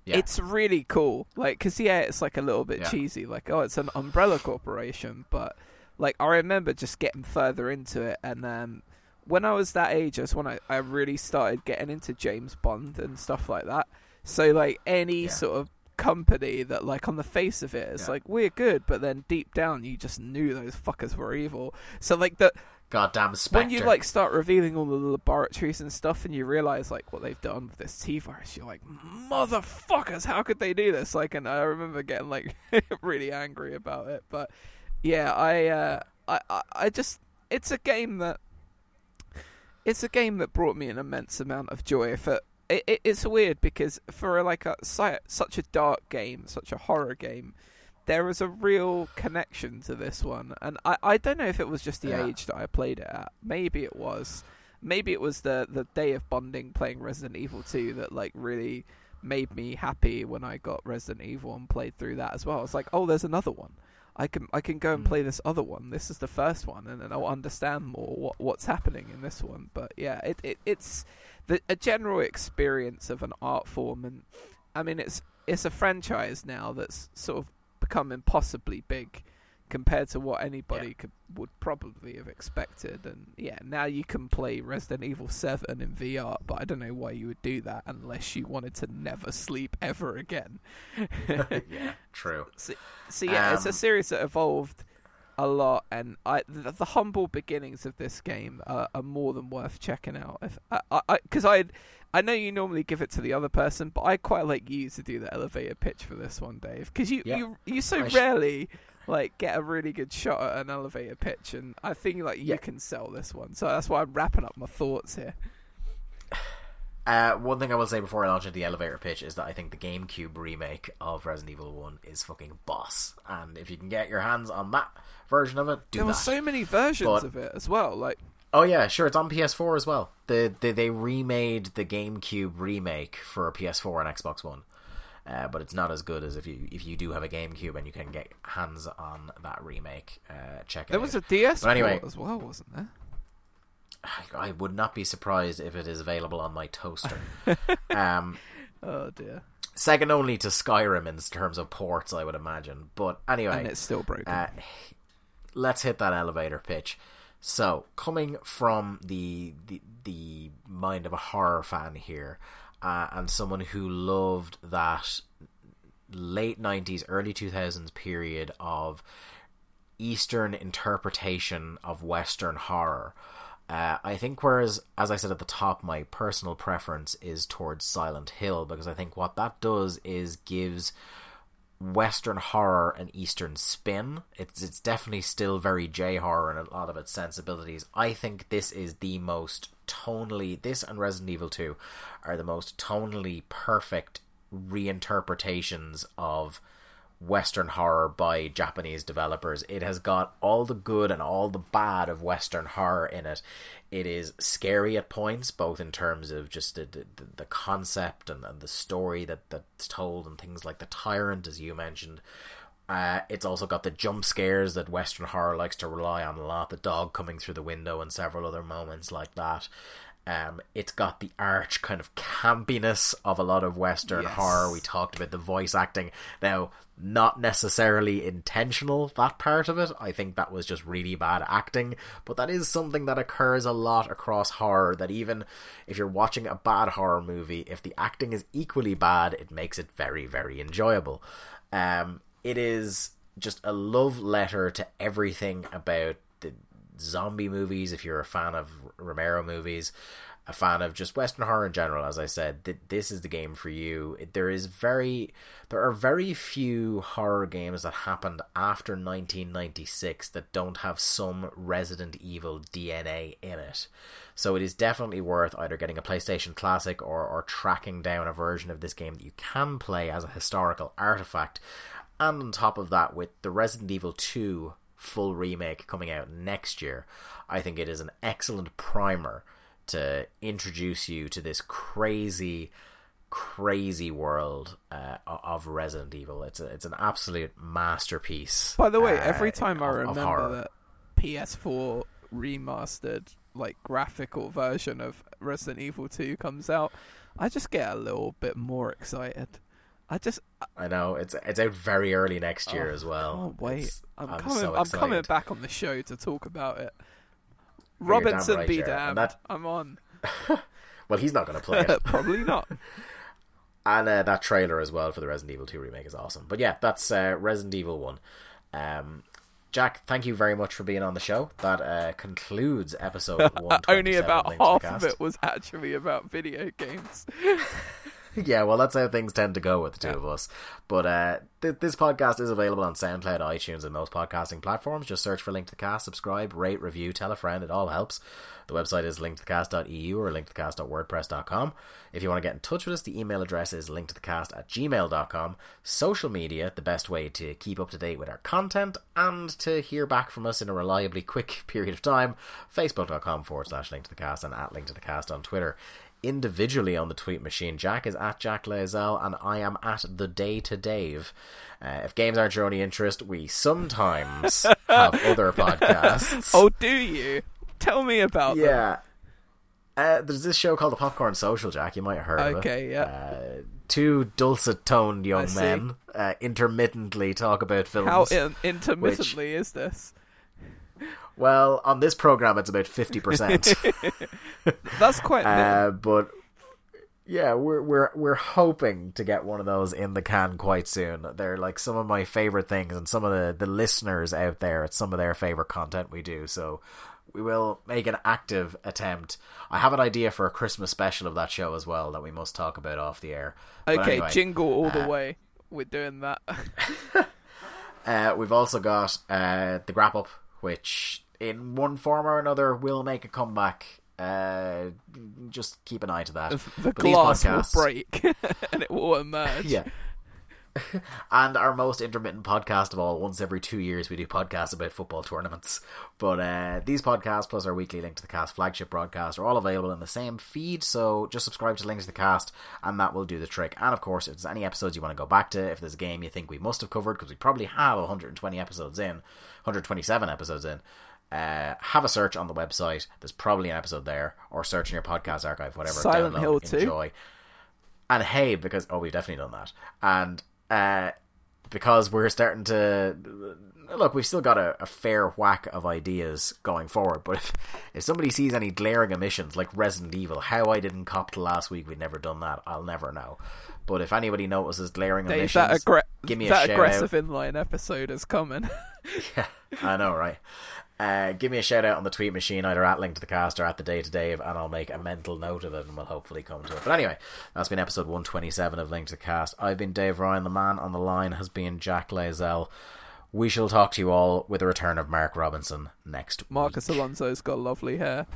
Yeah. it's really cool. Like, cause yeah, it's like a little bit Yeah. cheesy. Like, oh, it's an umbrella corporation, but like I remember just getting further into it, and um, when I was that age, that's when I, I really started getting into James Bond and stuff like that. So like any Yeah. sort of company that like on the face of it it's Yeah. like we're good but then deep down you just knew those fuckers were evil so like the Goddamn Spectre. when you like start revealing all the laboratories and stuff and you realize like what they've done with this T virus you're like motherfuckers how could they do this like and I remember getting like really angry about it but yeah I uh I, I I just it's a game that it's a game that brought me an immense amount of joy for it, it, it's weird because for like a such a dark game such a horror game there was a real connection to this one and I, I don't know if it was just the Yeah. age that I played it at maybe it was maybe it was the the day of bonding playing Resident Evil 2 that like really made me happy when I got Resident Evil and played through that as well. I was like, oh, there's another one. I can I can go and Mm. play this other one. This is the first one, and then I'll understand more what what's happening in this one. But yeah, it, it it's the a general experience of an art form, and I mean it's it's a franchise now that's sort of become impossibly big compared to what anybody could would probably have expected. And yeah, now you can play Resident Evil Seven in VR, but I don't know why you would do that unless you wanted to never sleep ever again. yeah, true. So, so yeah, it's a Um, series that evolved a lot, and I the, the humble beginnings of this game are, are more than worth checking out. If I because I, I, know you normally give it to the other person, but I quite like you to do the elevator pitch for this one, Dave, because you, Yeah. you you so I sh- rarely like get a really good shot at an elevator pitch, and I think like you Yeah. can sell this one. So that's why I'm wrapping up my thoughts here. Uh, one thing I will say before I launch into the elevator pitch is that I think the GameCube remake of Resident Evil 1 is fucking boss. And if you can get your hands on that version of it, do that. there were so many versions But- of it as well, like. Oh yeah, sure. It's on PS4 as well. The, the they remade the GameCube remake for PS4 and Xbox One, uh, but it's not as good as if you if you do have a GameCube and you can get hands on that remake. Uh, check it out. There out. was a DS But anyway- as well, wasn't there? I would not be surprised if it is available on my toaster. um, Oh dear. second only to Skyrim in terms of ports, I would imagine. But anyway, And it's still broken. Uh, let's hit that elevator pitch. So, coming from the the, the mind of a horror fan here, uh, and someone who loved that late '90s, early 2000s period of Eastern interpretation of Western horror. Uh, I think, whereas, as I said at the top, my personal preference is towards Silent Hill because I think what that does is gives Western horror and Eastern spin. It's it's definitely still very J horror in a lot of its sensibilities. I think this is the most tonally this and Resident Evil Two are the most tonally perfect reinterpretations of Western horror by Japanese developers. It has got all the good and all the bad of Western horror in it. It is scary at points, both in terms of just the the, the concept and, and the story that that's told, and things like the tyrant, as you mentioned. Uh, it's also got the jump scares that Western horror likes to rely on a lot. The dog coming through the window and several other moments like that. Um, it's got the arch kind of campiness of a lot of Western Yes. horror. We talked about the voice acting. Now, not necessarily intentional, that part of it. I think that was just really bad acting. But that is something that occurs a lot across horror. That even if you're watching a bad horror movie, if the acting is equally bad, it makes it very, very enjoyable. Um, it is just a love letter to everything about the zombie movies. If you're a fan of Romero movies, a fan of just Western horror in general, as I said, th- this is the game for you. There is very, there are very few horror games that happened after 1996 that don't have some Resident Evil DNA in it. So it is definitely worth either getting a PlayStation Classic or, or tracking down a version of this game that you can play as a historical artifact. And on top of that, with the Resident Evil 2 full remake coming out next year, I think it is an excellent primer to introduce you to this crazy, crazy world uh, of Resident Evil. It's a, it's an absolute masterpiece. By the way, uh, every time I of- remember that PS4 remastered like graphical version of Resident Evil 2 comes out, I just get a little bit more excited. I just I know it's it's out very early next year Oh, as well. can't wait. It's- I'm, I'm coming. so I'm coming back on the show to talk about it. Robinson right, be damned. that- I'm on. Well, he's not going to play it. Probably not. and uh, that trailer as well for the Resident Evil 2 remake is awesome. But yeah, that's uh, Resident Evil 1. Um, Jack, thank you very much for being on the show. That uh, concludes episode one. Only about half of it was actually about video games. yeah, well, that's how things tend to go with the two yeah. of us. But uh, th- this podcast is available on SoundCloud, iTunes, and most podcasting platforms. Just search for Link to the Cast, subscribe, rate, review, tell a friend. It all helps. The website is linktothecast.eu or linktothecast.wordpress.com. If you want to get in touch with us, the email address is linktothecast at gmail.com. Social media, the best way to keep up to date with our content and to hear back from us in a reliably quick period of time. Facebook.com forward slash linktothecast and at linktothecast on Twitter individually on the tweet machine. Jack is at Jack Layzell, and I am at the Day to Dave. Uh, if games aren't your only interest, we sometimes have other podcasts. Oh, do you? Tell me about yeah. Uh, there's this show called the Popcorn Social, Jack. You might have heard okay, of it. Okay, yeah. Uh, two dulcet-toned young men uh, intermittently talk about films. How in- intermittently which... is this? Well, on this program, it's about fifty percent. That's quite. Uh, but yeah, we're we're we're hoping to get one of those in the can quite soon. They're like some of my favorite things, and some of the the listeners out there. It's some of their favorite content we do. So we will make an active attempt. I have an idea for a Christmas special of that show as well that we must talk about off the air. Okay, anyway, jingle all the uh, way. We're doing that. uh, we've also got uh, the Grap Up, which in one form or another will make a comeback. Uh, just keep an eye to that. The but glass podcasts... will break and it will emerge. Yeah. and our most intermittent podcast of all. Once every two years, we do podcasts about football tournaments. But uh, these podcasts, plus our weekly Link to the Cast flagship broadcast, are all available in the same feed. So just subscribe to Link to the Cast, and that will do the trick. And of course, if there's any episodes you want to go back to, if there's a game you think we must have covered, because we probably have 120 episodes in, 127 episodes in, uh, have a search on the website. There's probably an episode there, or search in your podcast archive, whatever. Silent download, Hill too. Enjoy. And hey, because oh, we've definitely done that, and uh, because we're starting to look, we've still got a, a, fair whack of ideas going forward. But if if somebody sees any glaring omissions like Resident Evil, how I didn't cop to last week, we'd never done that. I'll never know. But if anybody notices glaring Dave, omissions, that, give me a that aggressive out. inline episode is coming. yeah, I know, right? Uh, give me a shout out on the tweet machine, either at Link to the Cast or at the Day to Dave, and I'll make a mental note of it, and we'll hopefully come to it. But anyway, that's been episode one twenty seven of Link to the Cast. I've been Dave Ryan. The man on the line has been Jack Layzell. We shall talk to you all with the return of Mark Robinson next Marcus week. Alonso's got lovely hair.